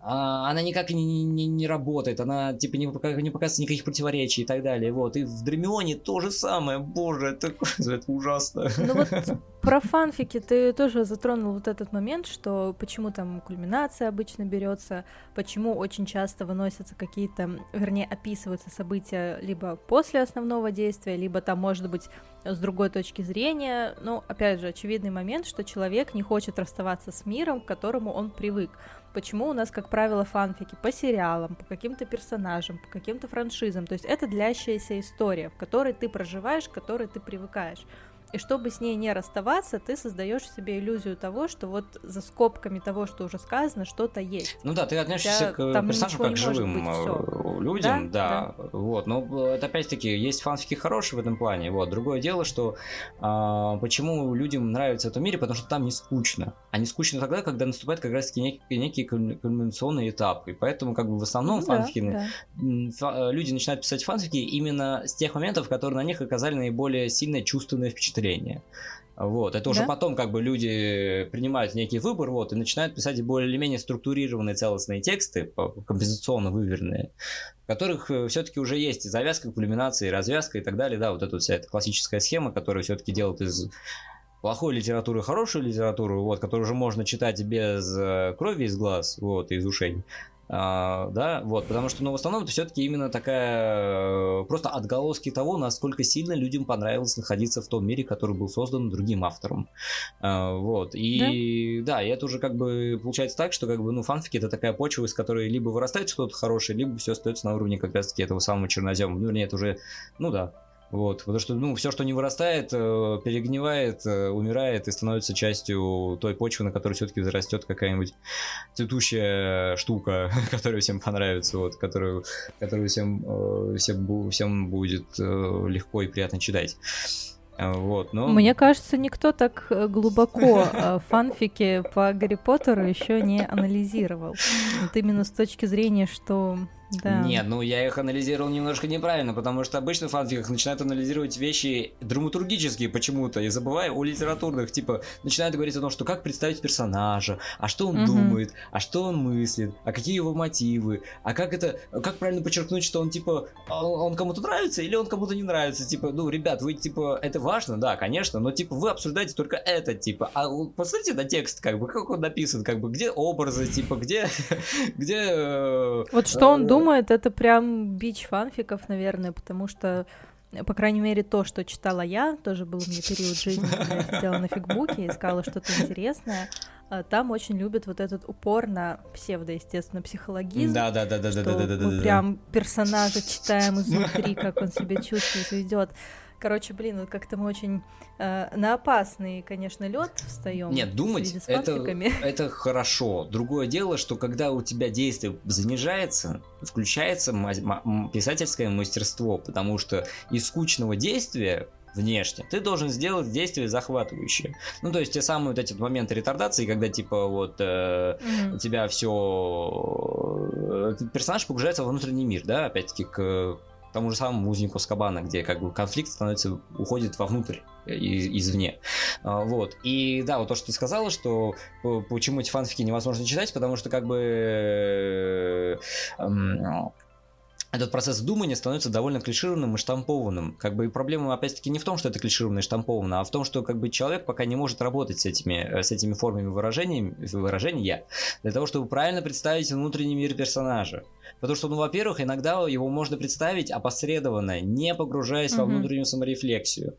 а, она никак не, не, не работает, она типа не, не показывает никаких противоречий и так далее. Вот. И в Дремионе то же самое. Боже, это, это ужасно. Ну вот про фанфики ты тоже затронул вот этот момент, что почему там кульминация обычно берется, почему очень часто выносятся какие-то, вернее, описываются события либо после основного действия, либо там, может быть, с другой точки зрения. Ну, опять же, очевидный момент, что человек не хочет расставаться с миром, к которому он привык. Почему у нас, как правило, фанфики по сериалам, по каким-то персонажам, по каким-то франшизам. То есть это длящаяся история, в которой ты проживаешь, к которой ты привыкаешь. И чтобы с ней не расставаться, ты создаешь себе иллюзию того, что вот за скобками того, что уже сказано, что-то есть. Ну да, ты относишься Хотя к персонажам как живым быть, э, людям, да, да, да. Вот, но это опять-таки есть фанфики хорошие в этом плане. Вот, другое дело, что а, почему людям нравится это в мире, потому что там не скучно. А не скучно тогда, когда наступает как раз-таки некий, некий конвенционный этап. И поэтому как бы в основном ну, фанфики, да, да. люди начинают писать фанфики именно с тех моментов, которые на них оказали наиболее сильное чувственное впечатление зрения. Вот, это уже да? потом как бы люди принимают некий выбор, вот, и начинают писать более или менее структурированные целостные тексты, композиционно выверенные, в которых э, все-таки уже есть завязка, кульминация, развязка и так далее, да, вот эта вся эта классическая схема, которая все-таки делает из плохой литературы хорошую литературу, вот, которую уже можно читать без э, крови из глаз, вот, и из ушей. А, да, вот, потому что, ну, в основном это все-таки именно такая, э, просто отголоски того, насколько сильно людям понравилось находиться в том мире, который был создан другим автором, а, вот, и, да? да, и это уже как бы получается так, что, как бы, ну, фанфики это такая почва, из которой либо вырастает что-то хорошее, либо все остается на уровне как раз-таки этого самого чернозема, ну, нет, уже, ну, да, вот, потому что, ну, все, что не вырастает, э, перегнивает, э, умирает и становится частью той почвы, на которой все-таки зарастет какая-нибудь цветущая штука, которая всем понравится, вот, которую, которую всем, э, всем, всем будет легко и приятно читать. Вот, но... Мне кажется, никто так глубоко фанфики по Гарри Поттеру еще не анализировал. Вот именно с точки зрения, что да. Нет, ну я их анализировал немножко неправильно, потому что обычно в фанфиках начинают анализировать вещи драматургические почему-то, и забывая о литературных, типа, начинают говорить о том, что как представить персонажа, а что он угу. думает, а что он мыслит, а какие его мотивы, а как это, как правильно подчеркнуть, что он, типа, а он кому-то нравится или он кому-то не нравится, типа, ну, ребят, вы, типа, это важно, да, конечно, но, типа, вы обсуждаете только это, типа, а посмотрите на текст, как бы, как он написан, как бы, где образы, типа, где, где... Э, вот что он думает, э, думает, это прям бич фанфиков, наверное, потому что по крайней мере, то, что читала я, тоже был у меня период жизни, когда я сидела на фигбуке, искала что-то интересное, а, там очень любят вот этот упор на псевдо, естественно, психологизм. Да, да, да, да, да, да, да, да. Мы прям персонажа читаем изнутри, как он себя чувствует, ведет. Короче, блин, вот как-то мы очень э, на опасный, конечно, лед встаем. Нет, думать это, это хорошо. Другое дело, что когда у тебя действие занижается, включается писательское мастерство, потому что из скучного действия внешне, ты должен сделать действие захватывающее. Ну, то есть те самые вот эти моменты ретардации, когда типа вот э, mm-hmm. у тебя все э, персонаж погружается во внутренний мир, да, опять-таки к тому же самому узнику Скабана, где как бы конфликт становится, уходит вовнутрь э, извне. А, вот. И да, вот то, что ты сказала, что почему эти фанфики невозможно читать, потому что как бы этот процесс думания становится довольно клишированным и штампованным. Как бы и проблема, опять-таки, не в том, что это клишировано и штамповано, а в том, что как бы человек пока не может работать с этими, э, с этими формами выражения, выражения для того, чтобы правильно представить внутренний мир персонажа. Потому что, ну, во-первых, иногда его можно представить опосредованно, не погружаясь угу. во внутреннюю саморефлексию.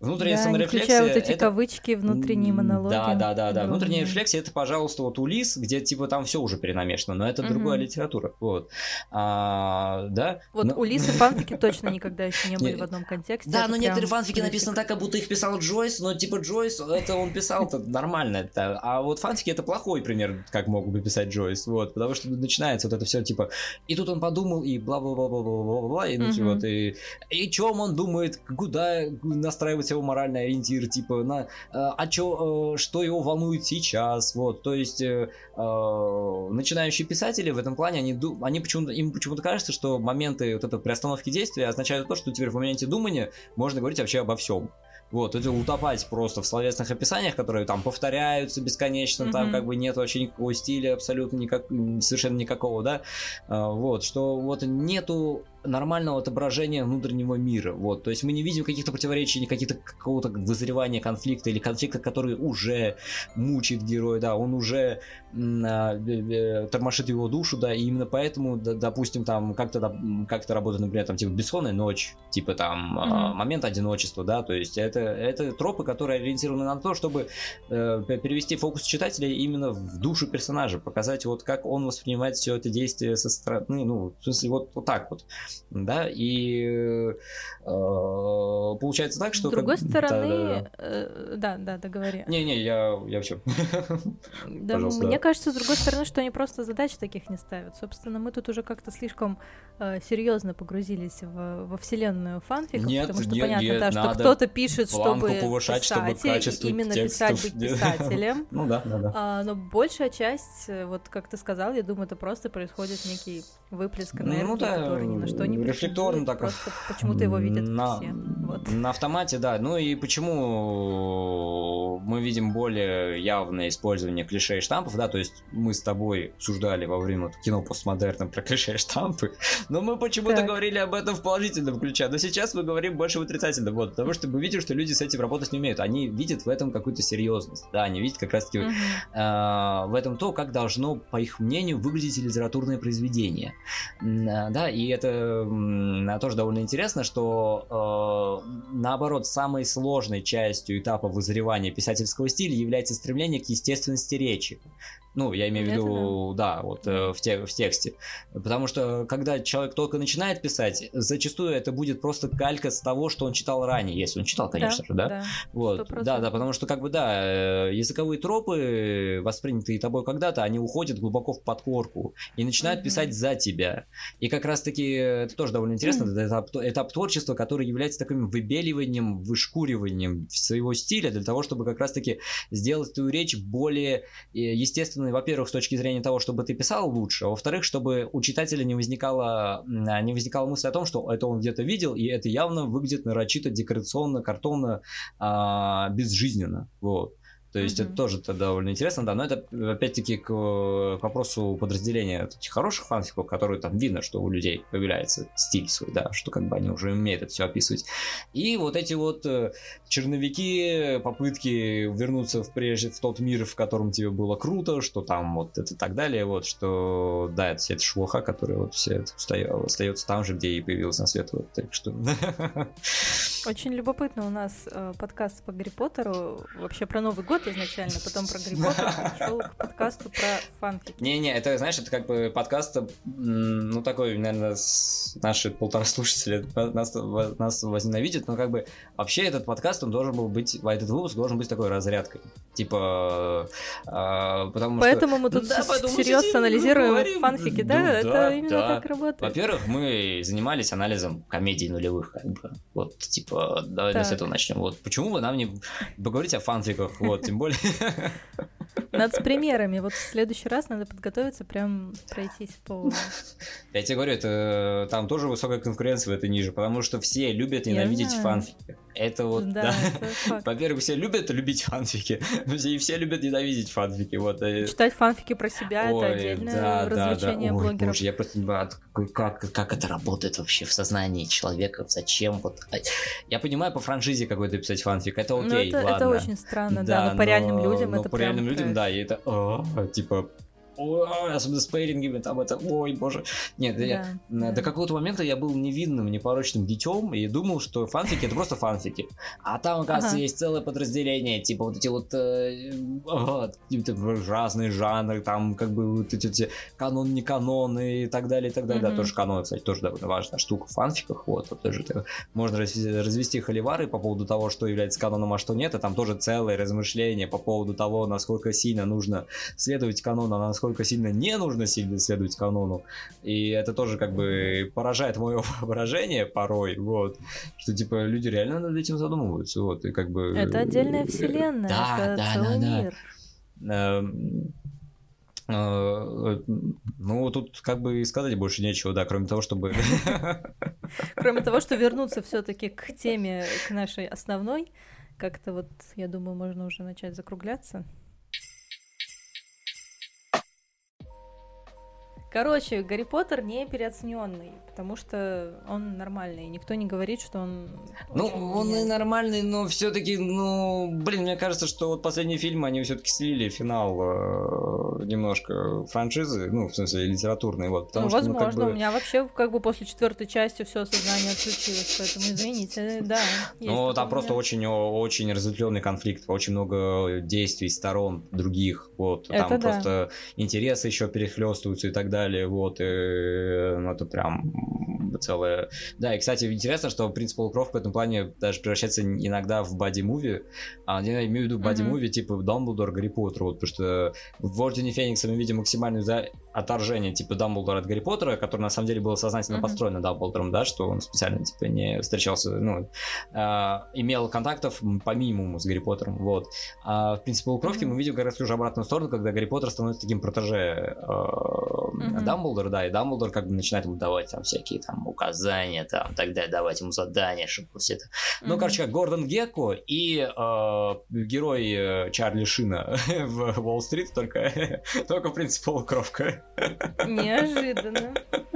Внутренняя да, саморефлексия. Вот эти это... кавычки, внутренние монологи. Да, да, да, да. Внутренняя рефлексия это, пожалуйста, вот Улис, где типа там все уже перенамешано, но это угу. другая литература. Вот. А, да. Вот но... Улис и фанфики точно никогда еще не были в одном контексте. Да, но некоторые фанфики написаны так, как будто их писал Джойс, но типа Джойс, это он писал это нормально. А вот фанфики это плохой пример, как мог бы писать Джойс. Вот. Потому что начинается вот это все типа. И тут он подумал, и бла-бла-бла-бла-бла-бла, и ну вот, и, и чем он думает, куда настраивать его моральный ориентир, типа, на, э, а чё, э, что его волнует сейчас, вот, то есть э, начинающие писатели в этом плане, они, они почему-то, им почему-то кажется, что моменты вот этой приостановки действия означают то, что теперь в моменте думания можно говорить вообще обо всем. Вот, это утопать просто в словесных описаниях, которые там повторяются бесконечно, mm-hmm. там как бы нет вообще никакого стиля, абсолютно никак, совершенно никакого, да. Вот, что вот нету нормального отображения внутреннего мира. Вот. То есть мы не видим каких-то противоречий, каких-то какого-то вызревания конфликта или конфликта, который уже мучает героя, да, он уже а, тормошит его душу, да, и именно поэтому, допустим, там как-то как работает, например, там типа бессонная ночь, типа там mm-hmm. момент одиночества, да, то есть это, это тропы, которые ориентированы на то, чтобы э, перевести фокус читателя именно в душу персонажа, показать вот как он воспринимает все это действие со стороны, ну, в смысле, вот, вот так вот да, и э, получается так, что... С другой как... стороны, э, да, да, договори. Не-не, я, я все. Да, мне кажется, с другой стороны, что они просто задач таких не ставят. Собственно, мы тут уже как-то слишком э, серьезно погрузились в, во вселенную фанфика, нет, потому что нет, понятно, нет, да, что кто-то пишет, чтобы повышать, писать, чтобы качество именно писать, быть писателем. ну да, да, да. А, но большая часть, вот как ты сказал, я думаю, это просто происходит некий выплеск энергии, ну, да, который ни на что не рефлекторно так. Просто почему-то его видят на, все. Вот. На автомате, да. Ну и почему мы видим более явное использование клише и штампов, да, то есть мы с тобой обсуждали во время кино постмодерна про клише и штампы, но мы почему-то так. говорили об этом в положительном ключе, но сейчас мы говорим больше в отрицательном, вот, потому что мы видим, что люди с этим работать не умеют, они видят в этом какую-то серьезность, да, они видят как раз-таки угу. э, в этом то, как должно, по их мнению, выглядеть литературное произведение, да, и это тоже довольно интересно, что э, наоборот, самой сложной частью этапа вызревания писательского стиля является стремление к естественности речи. Ну, я имею в виду, да, вот э, в, те, в тексте. Потому что, когда человек только начинает писать, зачастую это будет просто калька с того, что он читал ранее, если он читал, конечно да, же, да? Да, вот. да, да, потому что, как бы, да, э, языковые тропы, воспринятые тобой когда-то, они уходят глубоко в подкорку и начинают mm-hmm. писать за тебя. И как раз-таки, это тоже довольно интересно, mm-hmm. это этап, этап творчества, который является таким выбеливанием, вышкуриванием своего стиля для того, чтобы как раз-таки сделать твою речь более э, рассчитаны, во-первых, с точки зрения того, чтобы ты писал лучше, а во-вторых, чтобы у читателя не возникала, не возникала мысль о том, что это он где-то видел, и это явно выглядит нарочито, декорационно, картонно, а, безжизненно. Вот. То есть mm-hmm. это тоже -то довольно интересно, да, но это опять-таки к, к вопросу подразделения этих хороших фанфиков, которые там видно, что у людей появляется стиль свой, да, что как бы они уже умеют это все описывать. И вот эти вот э, черновики, попытки вернуться в прежде в тот мир, в котором тебе было круто, что там вот это и так далее, вот, что да, это, это шелуха, которая вот все это остается там же, где и появилась на свет, вот, так что... Очень любопытно у нас э, подкаст по Гарри Поттеру, вообще про Новый год изначально, потом про Гарри Поттер, пришел к подкасту про фанфики. Не-не, это, знаешь, это как бы подкаст, ну, такой, наверное, наши полтора слушателя нас, нас возненавидят, но как бы вообще этот подкаст, он должен был быть, этот выпуск должен быть такой разрядкой. Типа, э, потому Поэтому что... мы тут да, всерьез анализируем фанфики, да? Ну, это да, именно да. так работает. Во-первых, мы занимались анализом комедий нулевых, как бы. Вот, типа, давай так. с этого начнем. Вот, почему бы нам не поговорить о фанфиках, вот, тем более... Надо с примерами. Вот в следующий раз надо подготовиться, прям пройтись по... Я тебе говорю, это там тоже высокая конкуренция в этой ниже, потому что все любят ненавидеть фанфики. Это вот, да. да. Во-первых, все любят любить фанфики, и все любят ненавидеть фанфики. Вот. Читать фанфики про себя это отдельное да, развлечение да, да. Ой, блогеров. Боже, я просто не понимаю, как, как это работает вообще в сознании человека, зачем вот... А, я понимаю, по франшизе какой-то писать фанфик, это ну, окей, это, ладно. Это очень странно, да, да но по реальным людям но это по реальным людям, да, и это, о, типа, особенно с пейрингами, там это, ой, боже. Нет, да, я, да. до какого-то момента я был невинным, непорочным детем и думал, что фанфики это просто фанфики. А там, оказывается, ага. есть целое подразделение, типа вот эти вот э, э, типа, разные жанры, там как бы вот эти, эти канон, не канон и так далее, и так далее. Mm-hmm. Да, тоже канон, кстати, тоже довольно важная штука в фанфиках. Вот, вот тоже это, можно развести холивары по поводу того, что является каноном, а что нет, и там тоже целое размышление по поводу того, насколько сильно нужно следовать канону, а насколько насколько сильно не нужно сильно следовать канону. И это тоже как бы поражает мое воображение порой, вот, что типа люди реально над этим задумываются, вот, и как бы... Это отдельная вселенная, да, это да, целый да, мир. Да. Эм, э, ну, тут как бы и сказать больше нечего, да, кроме того, чтобы... Кроме того, что вернуться все таки к теме, к нашей основной, как-то вот, я думаю, можно уже начать закругляться. Короче, Гарри Поттер не переоцененный, потому что он нормальный. Никто не говорит, что он. Ну, он и нормальный, но все-таки, ну, блин, мне кажется, что вот последний фильм они все-таки слили финал э, немножко франшизы, ну, в смысле, литературный, вот. Потому ну, что, возможно, ну, как бы... у меня вообще как бы после четвертой части все сознание отключилось, поэтому извините, да. Ну, там просто очень, очень разветвленный конфликт, очень много действий сторон других, вот. Там просто интересы еще перехлестываются и так далее далее, вот, и, ну, это прям целое... Да, и, кстати, интересно, что принцип Полукров в этом плане даже превращается иногда в боди-муви, а я имею в виду боди-муви mm-hmm. типа Дамблдор, Гарри Поттер, вот, потому что в Ордене Феникса мы видим максимальное за... отторжение типа Дамблдора от Гарри Поттера, который на самом деле был сознательно mm-hmm. построен Дамблдором, да, что он специально типа не встречался, ну, э, имел контактов по минимуму с Гарри Поттером, вот. А в принципе Полукровке mm-hmm. мы видим как раз уже обратную сторону, когда Гарри Поттер становится таким протеже э, mm-hmm. Дамблдора, да, и Дамблдор как бы начинает ему давать там всякие там указания, там, тогда давать ему задания, чтобы все это... Mm-hmm. Ну, короче, как Гордон Гекко и э, герой Чарли Шина в Уолл-стрит, только, только, в принципе, полукровка. Неожиданно.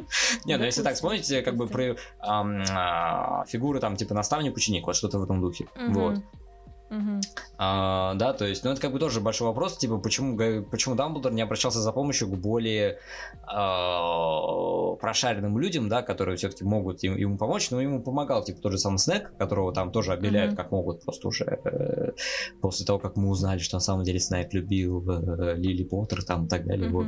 Не, ну если так вспомните, как бы про а, фигуры там, типа наставник-ученик, вот что-то в этом духе. Вот. Uh-huh. А, да, то есть, ну это как бы тоже большой вопрос, типа, почему, почему Дамблдор не обращался за помощью к более а, прошаренным людям, да, которые все-таки могут им, ему помочь, но ему помогал, типа, тот же самый Снег, которого там тоже обеляют uh-huh. как могут, просто уже э, после того, как мы узнали, что на самом деле Снег любил э, Лили Поттер там и так далее, uh-huh. вот.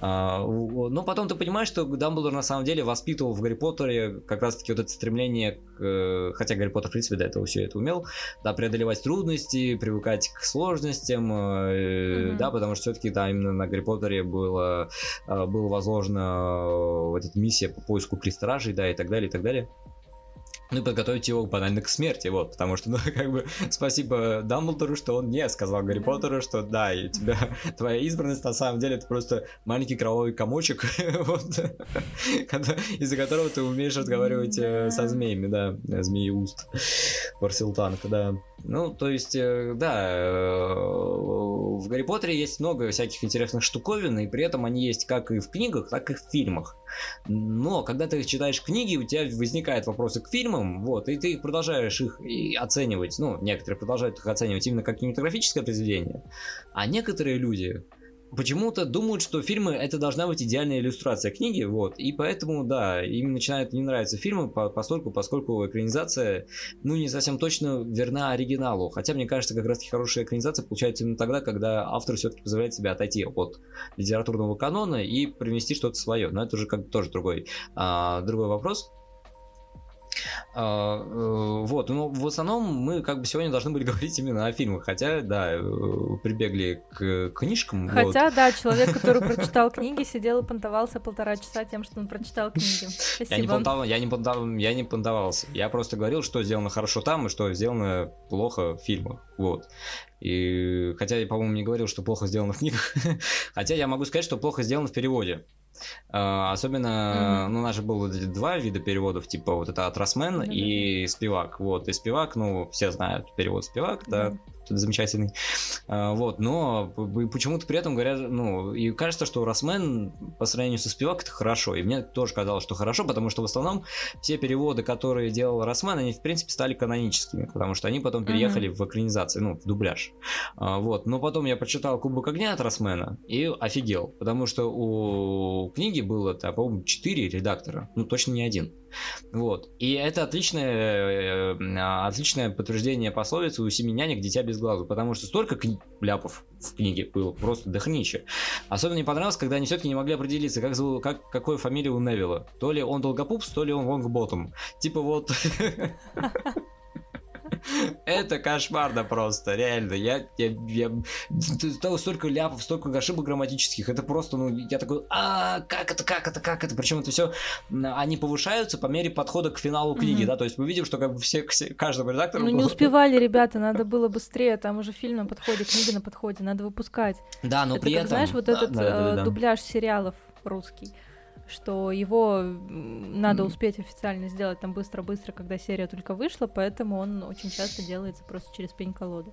А, но потом ты понимаешь, что Дамблдор на самом деле воспитывал в Гарри Поттере как раз-таки вот это стремление к, э, хотя Гарри Поттер, в принципе, до этого все это умел, да, преодолевать трудности, трудности, привыкать к сложностям, mm-hmm. да, потому что все-таки да, именно на Гарри Поттере было, э, было возложено вот эта миссия по поиску крестражей, да, и так далее, и так далее. Ну и подготовить его банально к смерти, вот, потому что, ну, как бы, спасибо Дамблдору, что он не сказал Гарри Поттеру, что да, и тебя, твоя избранность, на самом деле, это просто маленький кровавый комочек, вот, из-за которого ты умеешь разговаривать э, со змеями, да, змеи уст, Варсилтанг, да. Ну, то есть, э, да, э, в Гарри Поттере есть много всяких интересных штуковин, и при этом они есть как и в книгах, так и в фильмах. Но когда ты читаешь книги, у тебя возникают вопросы к фильмам, вот, и ты продолжаешь их оценивать, ну, некоторые продолжают их оценивать именно как кинематографическое произведение, а некоторые люди почему-то думают, что фильмы это должна быть идеальная иллюстрация книги, вот, и поэтому, да, им начинают не нравиться фильмы, поскольку, поскольку экранизация, ну, не совсем точно верна оригиналу, хотя, мне кажется, как раз-таки хорошая экранизация получается именно тогда, когда автор все-таки позволяет себе отойти от литературного канона и привнести что-то свое, но это уже как тоже другой, а, другой вопрос. А, э, вот, но в основном мы как бы сегодня должны были говорить именно о фильмах, хотя, да, э, прибегли к книжкам. Хотя, вот. да, человек, который прочитал книги, сидел и понтовался полтора часа тем, что он прочитал книги. Спасибо. Я не, понтов... я, не понтов... я не понтовался, я просто говорил, что сделано хорошо там и что сделано плохо в фильмах, вот. И хотя я, по-моему, не говорил, что плохо сделано в книгах, хотя я могу сказать, что плохо сделано в переводе. Uh, особенно, mm-hmm. ну, у нас же было два вида переводов, типа вот это Атрасмен mm-hmm. и Спивак. Вот, и Спивак, ну, все знают перевод Спивак, mm-hmm. да, замечательный. А, вот, но почему-то при этом говорят, ну, и кажется, что Росмен по сравнению со Спивак это хорошо. И мне тоже казалось, что хорошо, потому что в основном все переводы, которые делал Росмен, они в принципе стали каноническими, потому что они потом переехали mm-hmm. в экранизации, ну, в дубляж. А, вот, но потом я прочитал Кубок огня от Росмена и офигел, потому что у книги было, по-моему, 4 редактора, ну, точно не один. Вот. И это отличное, э, отличное подтверждение пословицы «У семи нянек дитя без глазу», потому что столько кни- ляпов в книге было, просто дохнища. Особенно мне понравилось, когда они все-таки не могли определиться, как, зовут, как, какой фамилия у Невилла. То ли он Долгопупс, то ли он Лонгботом. Типа вот... Это кошмарно просто, реально. Я, я, я столько ляпов, столько ошибок грамматических. Это просто, ну, я такой, а как это, как это, как это? Причем это все, они повышаются по мере подхода к финалу книги, да, то есть мы видим, что как бы все, каждому редактору... Ну, не успевали, ребята, надо было быстрее, там уже фильм на подходе, книга на подходе, надо выпускать. Да, но при этом... знаешь, вот этот э, дубляж сериалов русский что его надо успеть официально сделать там быстро-быстро, когда серия только вышла, поэтому он очень часто делается просто через пень-колоду.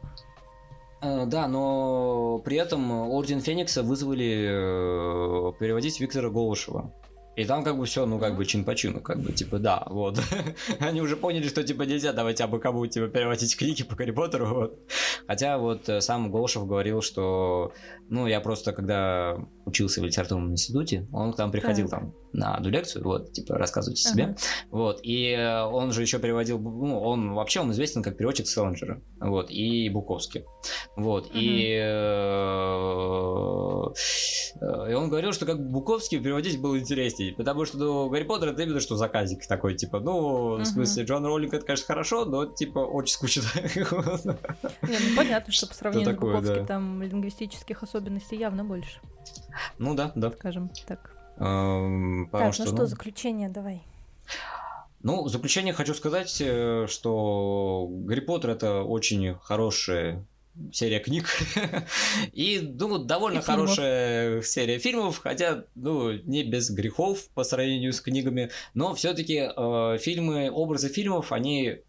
Uh, да, но при этом Орден Феникса вызвали uh, переводить Виктора Голышева. И там как бы все, ну как бы чин по чину, как бы типа да, вот. Они уже поняли, что типа нельзя давать абы кому типа переводить книги по Гарри Поттеру, вот. Хотя вот э, сам Голшев говорил, что, ну я просто когда учился в литературном институте, он к нам приходил так. там на одну лекцию, вот, типа, рассказывайте себе, вот, и э, он же еще переводил, ну, он вообще, он известен как переводчик Селлинджера, вот, и Буковский, вот, ага. и, э, и он говорил, что как Буковский переводить было интереснее, потому что, ну, Гарри Поттер это именно что заказик такой, типа, ну, ага. в смысле, Джон Роллинг это, конечно, хорошо, но, типа, очень скучно. Не, ну, понятно, что по сравнению с Буковским там лингвистических особенностей явно больше. Ну да, да. Скажем так. Эм, так, ну что, ну что, заключение? Давай. Ну, заключение хочу сказать, э, что Гарри Поттер это очень хорошая серия книг. И, ну, довольно и хорошая серия фильмов, хотя, ну, не без грехов по сравнению с книгами, но все-таки э, фильмы, образы фильмов, они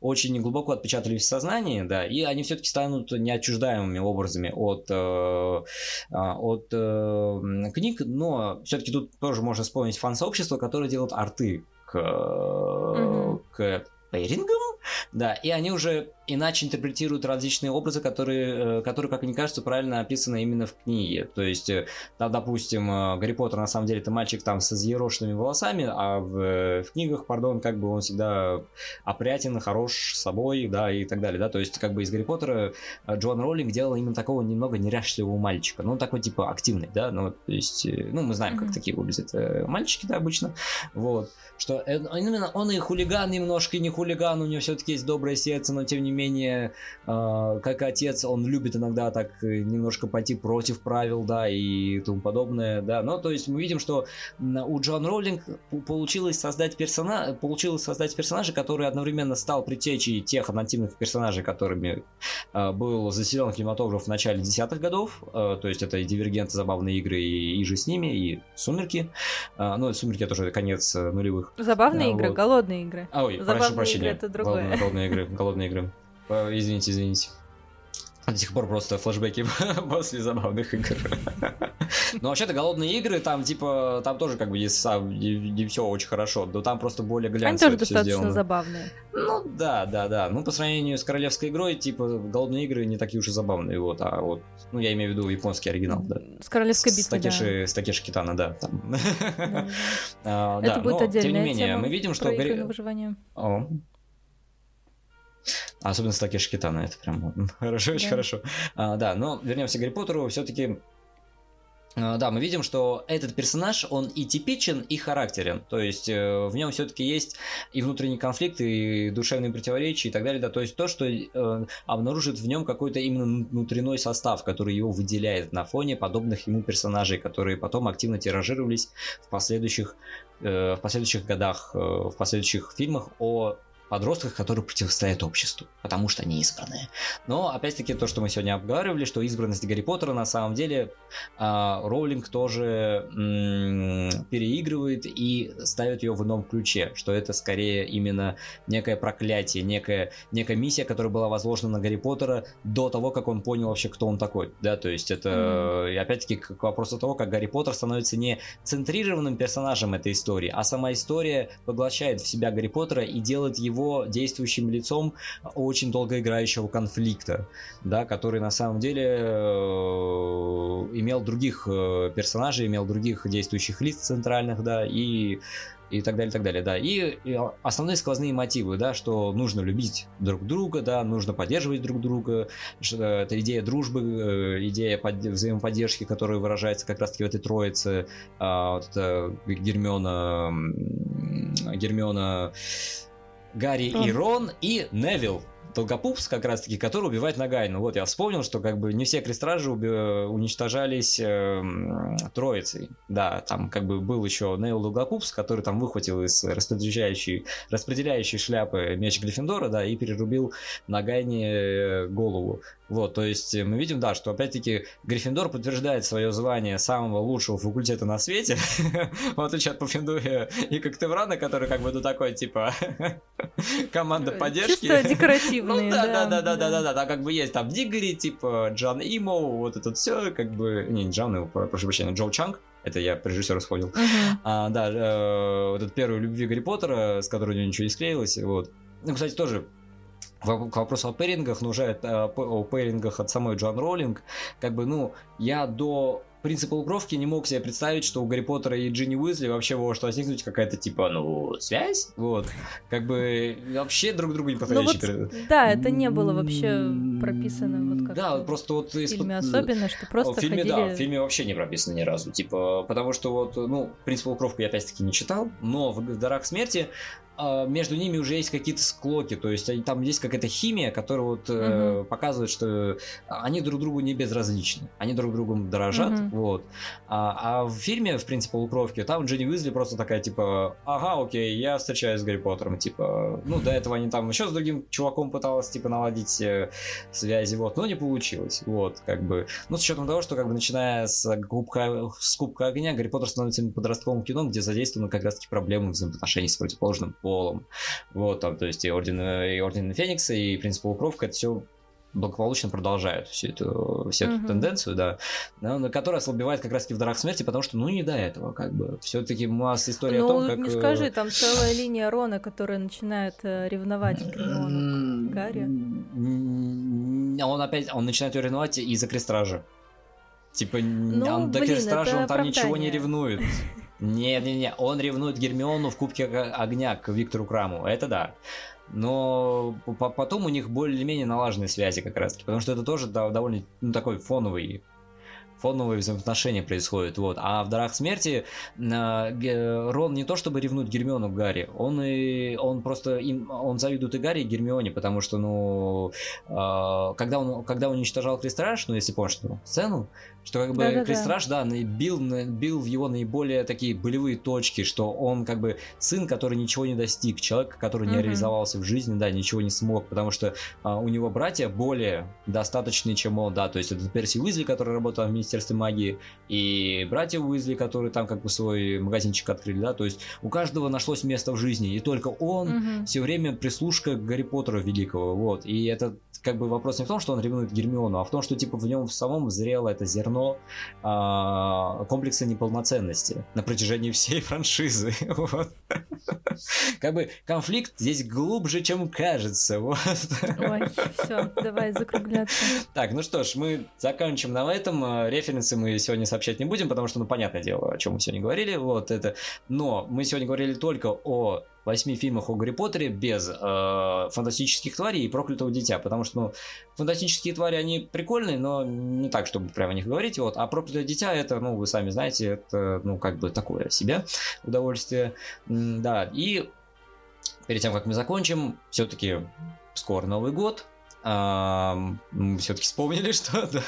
очень глубоко отпечатались в сознании, да, и они все-таки станут неотчуждаемыми образами от, э, а, от э, книг, но все-таки тут тоже можно вспомнить фан-сообщество, которое делает арты к, угу. к пейрингам, да, и они уже иначе интерпретируют различные образы, которые, э, которые, как мне кажется, правильно описаны именно в книге. То есть, э, да, допустим, э, Гарри Поттер на самом деле это мальчик там со взъерошенными волосами, а в, в книгах, пардон, как бы он всегда опрятен, хорош собой, да, и так далее, да. То есть, как бы из Гарри Поттера Джон Роллинг делал именно такого немного неряшливого мальчика. Ну, такой типа активный, да, ну, то есть, ну, мы знаем, как такие выглядят мальчики, да, обычно. Вот. Что именно он и хулиган немножко, и не хулиган, у него все-таки есть доброе сердце, но тем не менее, э, как отец, он любит иногда так немножко пойти против правил, да, и тому подобное, да. Но, то есть, мы видим, что у Джон Роллинг получилось создать персонаж, получилось создать персонажа, который одновременно стал предтечей тех аналитивных персонажей, которыми э, был заселен кинематограф в начале десятых годов, э, то есть это и Дивергент, забавные игры, и, и же с ними, и Сумерки. Э, ну, Сумерки тоже конец нулевых. Забавные игры, вот. голодные игры. А, ой, Забавные прошу прощения. Игры это другое. Голодные, голодные игры, голодные игры. Извините, извините. До сих пор просто флешбеки после забавных игр. Но вообще-то голодные игры, там типа, там тоже как бы не, не, все очень хорошо, но там просто более глянцево Они тоже достаточно сделано. забавные. Ну да, да, да. Ну по сравнению с королевской игрой, типа голодные игры не такие уж и забавные, вот, а вот, ну я имею в виду японский оригинал, да. С королевской битвой, с Такеши, да. С Такеши Китана, да. Там. А, Это будет отдельная тем не менее, мы видим, что... выживание. Особенно с Такеши Китана, это прям хорошо, очень хорошо. А, да, но вернемся к Гарри Поттеру, все-таки а, да, мы видим, что этот персонаж, он и типичен, и характерен. То есть э, в нем все-таки есть и внутренний конфликт, и душевные противоречия, и так далее. Да. То есть то, что э, обнаружит в нем какой-то именно внутренний состав, который его выделяет на фоне подобных ему персонажей, которые потом активно тиражировались в последующих, э, в последующих годах, э, в последующих фильмах о подростках, которые противостоят обществу, потому что они избранные. Но, опять-таки, то, что мы сегодня обговаривали, что избранность Гарри Поттера на самом деле э, Роулинг тоже м- переигрывает и ставит ее в ином ключе, что это скорее именно некое проклятие, некая, некая миссия, которая была возложена на Гарри Поттера до того, как он понял вообще, кто он такой. Да, то есть это, mm-hmm. опять-таки, к вопросу того, как Гарри Поттер становится не центрированным персонажем этой истории, а сама история поглощает в себя Гарри Поттера и делает его его действующим лицом очень долгоиграющего конфликта, да, который на самом деле э, имел других э, персонажей, имел других действующих лиц центральных, да, и и так далее, так далее, да. И, и основные сквозные мотивы, да, что нужно любить друг друга, да, нужно поддерживать друг друга, что это идея дружбы, э, идея под, взаимоподдержки, которая выражается как раз-таки в этой троице, а, вот это Гермиона, Гермиона Гарри и Рон и Невил. Долгопупс, как раз таки, который убивает Нагайну. Вот я вспомнил, что как бы не все крестражи уби- уничтожались э, троицей. Да, там как бы был еще Нейл Долгопупс, который там выхватил из распределяющей, распределяющей шляпы меч Гриффиндора, да, и перерубил Нагайне э, голову. Вот, то есть мы видим, да, что опять-таки Гриффиндор подтверждает свое звание самого лучшего факультета на свете, в отличие от Пуффендуя и Коктеврана, который как бы ну такой, типа, команда поддержки. Чисто декоративные, ну, да, да, да, да, да, да, да, да, как бы есть там Диггери, типа, Джан Имо, вот это все, как бы, не, не Джан Имо, прошу прощения, Джо Чанг, это я про режиссера сходил. Uh-huh. А, да, э, вот этот первый любви Гарри Поттера, с которой у него ничего не склеилось, вот. Ну, кстати, тоже к вопросу о пэрингах, но уже о пэрингах от самой Джоан Роллинг, как бы, ну, я до принципа Лукровки не мог себе представить, что у Гарри Поттера и Джинни Уизли вообще может возникнуть какая-то типа, ну, связь, вот, как бы вообще друг другу не подходящие. Ну, вот, да, это не было вообще прописано вот как Да, просто вот в фильме особенно, что просто в фильме, ходили... да, в фильме вообще не прописано ни разу, типа, потому что вот, ну, принцип Лукровку я опять-таки не читал, но в «Дарах смерти» между ними уже есть какие-то склоки, то есть там есть какая-то химия, которая вот угу. э, показывает, что они друг другу не безразличны, они друг другу дорожат, угу. вот. А, а в фильме, в принципе, Лукровки, там Дженни Уизли просто такая, типа, ага, окей, я встречаюсь с Гарри Поттером, типа, ну, до этого они там еще с другим чуваком пыталась, типа, наладить э, связи, вот, но не получилось, вот, как бы. Ну, с учетом того, что, как бы, начиная с Кубка, с Кубка Огня, Гарри Поттер становится подростковым кино, где задействованы как раз-таки проблемы взаимоотношений с противоположным полом. Вот, там, то есть и Орден, и Орден Феникса, и Принцип Полукровка, это все благополучно продолжают всю эту, всю эту uh-huh. тенденцию, да, на которая ослабевает как раз-таки в дарах смерти, потому что, ну, не до этого, как бы. Все-таки масса истории ну, о том, как... не скажи, там целая линия Рона, которая начинает э, ревновать Гермиону Гарри. Он опять, он начинает ее ревновать из-за крестража. Типа, ну, он блин, до крестража он там ничего не ревнует. Не-не-не, он ревнует Гермиону в Кубке Огня к Виктору Краму, это да. Но потом у них более-менее налаженные связи как раз таки, потому что это тоже довольно ну, такой фоновый фоновые взаимоотношения происходят, вот. А в «Дарах смерти» э, Рон не то чтобы ревнует Гермиону к Гарри, он и он просто им, он завидует и Гарри, и Гермионе, потому что, ну, э, когда он когда он уничтожал Крестраж, ну, если помнишь эту сцену, что как бы да, да, да бил, бил в его наиболее такие болевые точки, что он как бы сын, который ничего не достиг, человек, который не mm-hmm. реализовался в жизни, да, ничего не смог, потому что а, у него братья более достаточные, чем он, да, то есть это Перси Уизли, который работал в Министерстве магии, и братья Уизли, которые там как бы свой магазинчик открыли, да, то есть у каждого нашлось место в жизни, и только он mm-hmm. все время прислушка к Гарри Поттеру великого, вот, и это как бы вопрос не в том, что он ревнует Гермиону, а в том, что типа в нем в самом зрело это зерно а, комплекса неполноценности на протяжении всей франшизы. Вот. Как бы конфликт здесь глубже, чем кажется. Вот. Ой, все, давай закругляться. Так, ну что ж, мы заканчиваем на этом. А, референсы мы сегодня сообщать не будем, потому что, ну, понятное дело, о чем мы сегодня говорили. Вот это. Но мы сегодня говорили только о восьми фильмах о Гарри Поттере без э, фантастических тварей и проклятого дитя, потому что, ну, фантастические твари, они прикольные, но не так, чтобы прямо о них говорить, вот, а проклятое дитя, это, ну, вы сами знаете, это, ну, как бы такое себе удовольствие, да, и перед тем, как мы закончим, все-таки скоро Новый год, мы все-таки вспомнили, что, да.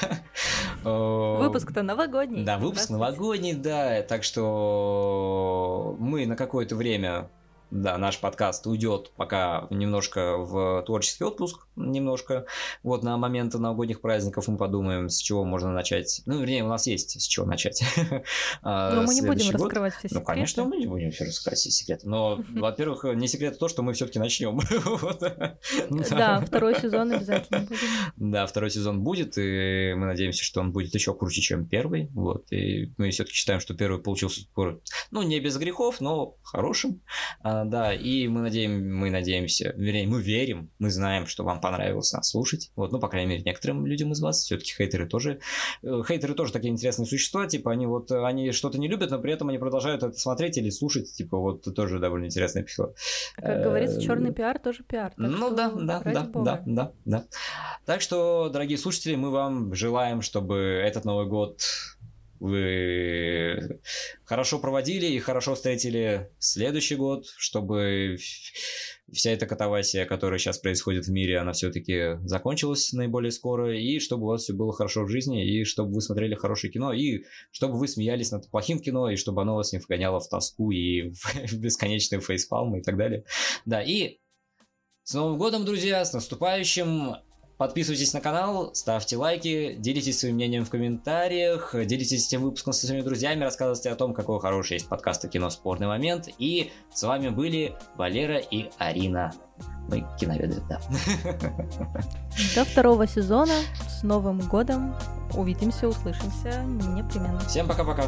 Выпуск-то новогодний. Да, выпуск новогодний, да. Так что мы на какое-то время да, наш подкаст уйдет пока немножко в творческий отпуск, немножко. Вот на момент новогодних праздников мы подумаем, с чего можно начать. Ну, вернее, у нас есть с чего начать. А, Но мы не будем год. раскрывать все секреты. Ну, конечно, мы не будем все раскрывать все секреты. Но, во-первых, не секрет то, что мы все-таки начнем. Да, второй сезон обязательно будет. Да, второй сезон будет, и мы надеемся, что он будет еще круче, чем первый. Вот. И мы все-таки считаем, что первый получился, ну, не без грехов, но хорошим. А, да, и мы надеем, мы надеемся, вернее, мы верим, мы знаем, что вам понравилось нас слушать. Вот, ну, по крайней мере, некоторым людям из вас. Все-таки хейтеры тоже. Э, хейтеры тоже такие интересные существа, типа, они вот, они что-то не любят, но при этом они продолжают это смотреть или слушать, типа, вот тоже довольно интересное письмо. Как говорится, черный пиар тоже пиар. Ну да, да, да, да, да, да. Так что, дорогие слушатели, мы вам желаем, чтобы этот Новый год вы хорошо проводили и хорошо встретили следующий год, чтобы вся эта катавасия, которая сейчас происходит в мире, она все-таки закончилась наиболее скоро, и чтобы у вас все было хорошо в жизни, и чтобы вы смотрели хорошее кино, и чтобы вы смеялись над плохим кино, и чтобы оно вас не вгоняло в тоску и в бесконечные фейспалмы и так далее. Да, и с Новым годом, друзья, с наступающим! Подписывайтесь на канал, ставьте лайки, делитесь своим мнением в комментариях, делитесь этим выпуском со своими друзьями, рассказывайте о том, какой хороший есть подкаст о кино «Спорный момент». И с вами были Валера и Арина. Мы киноведы, да. До второго сезона. С Новым годом. Увидимся, услышимся непременно. Всем пока-пока.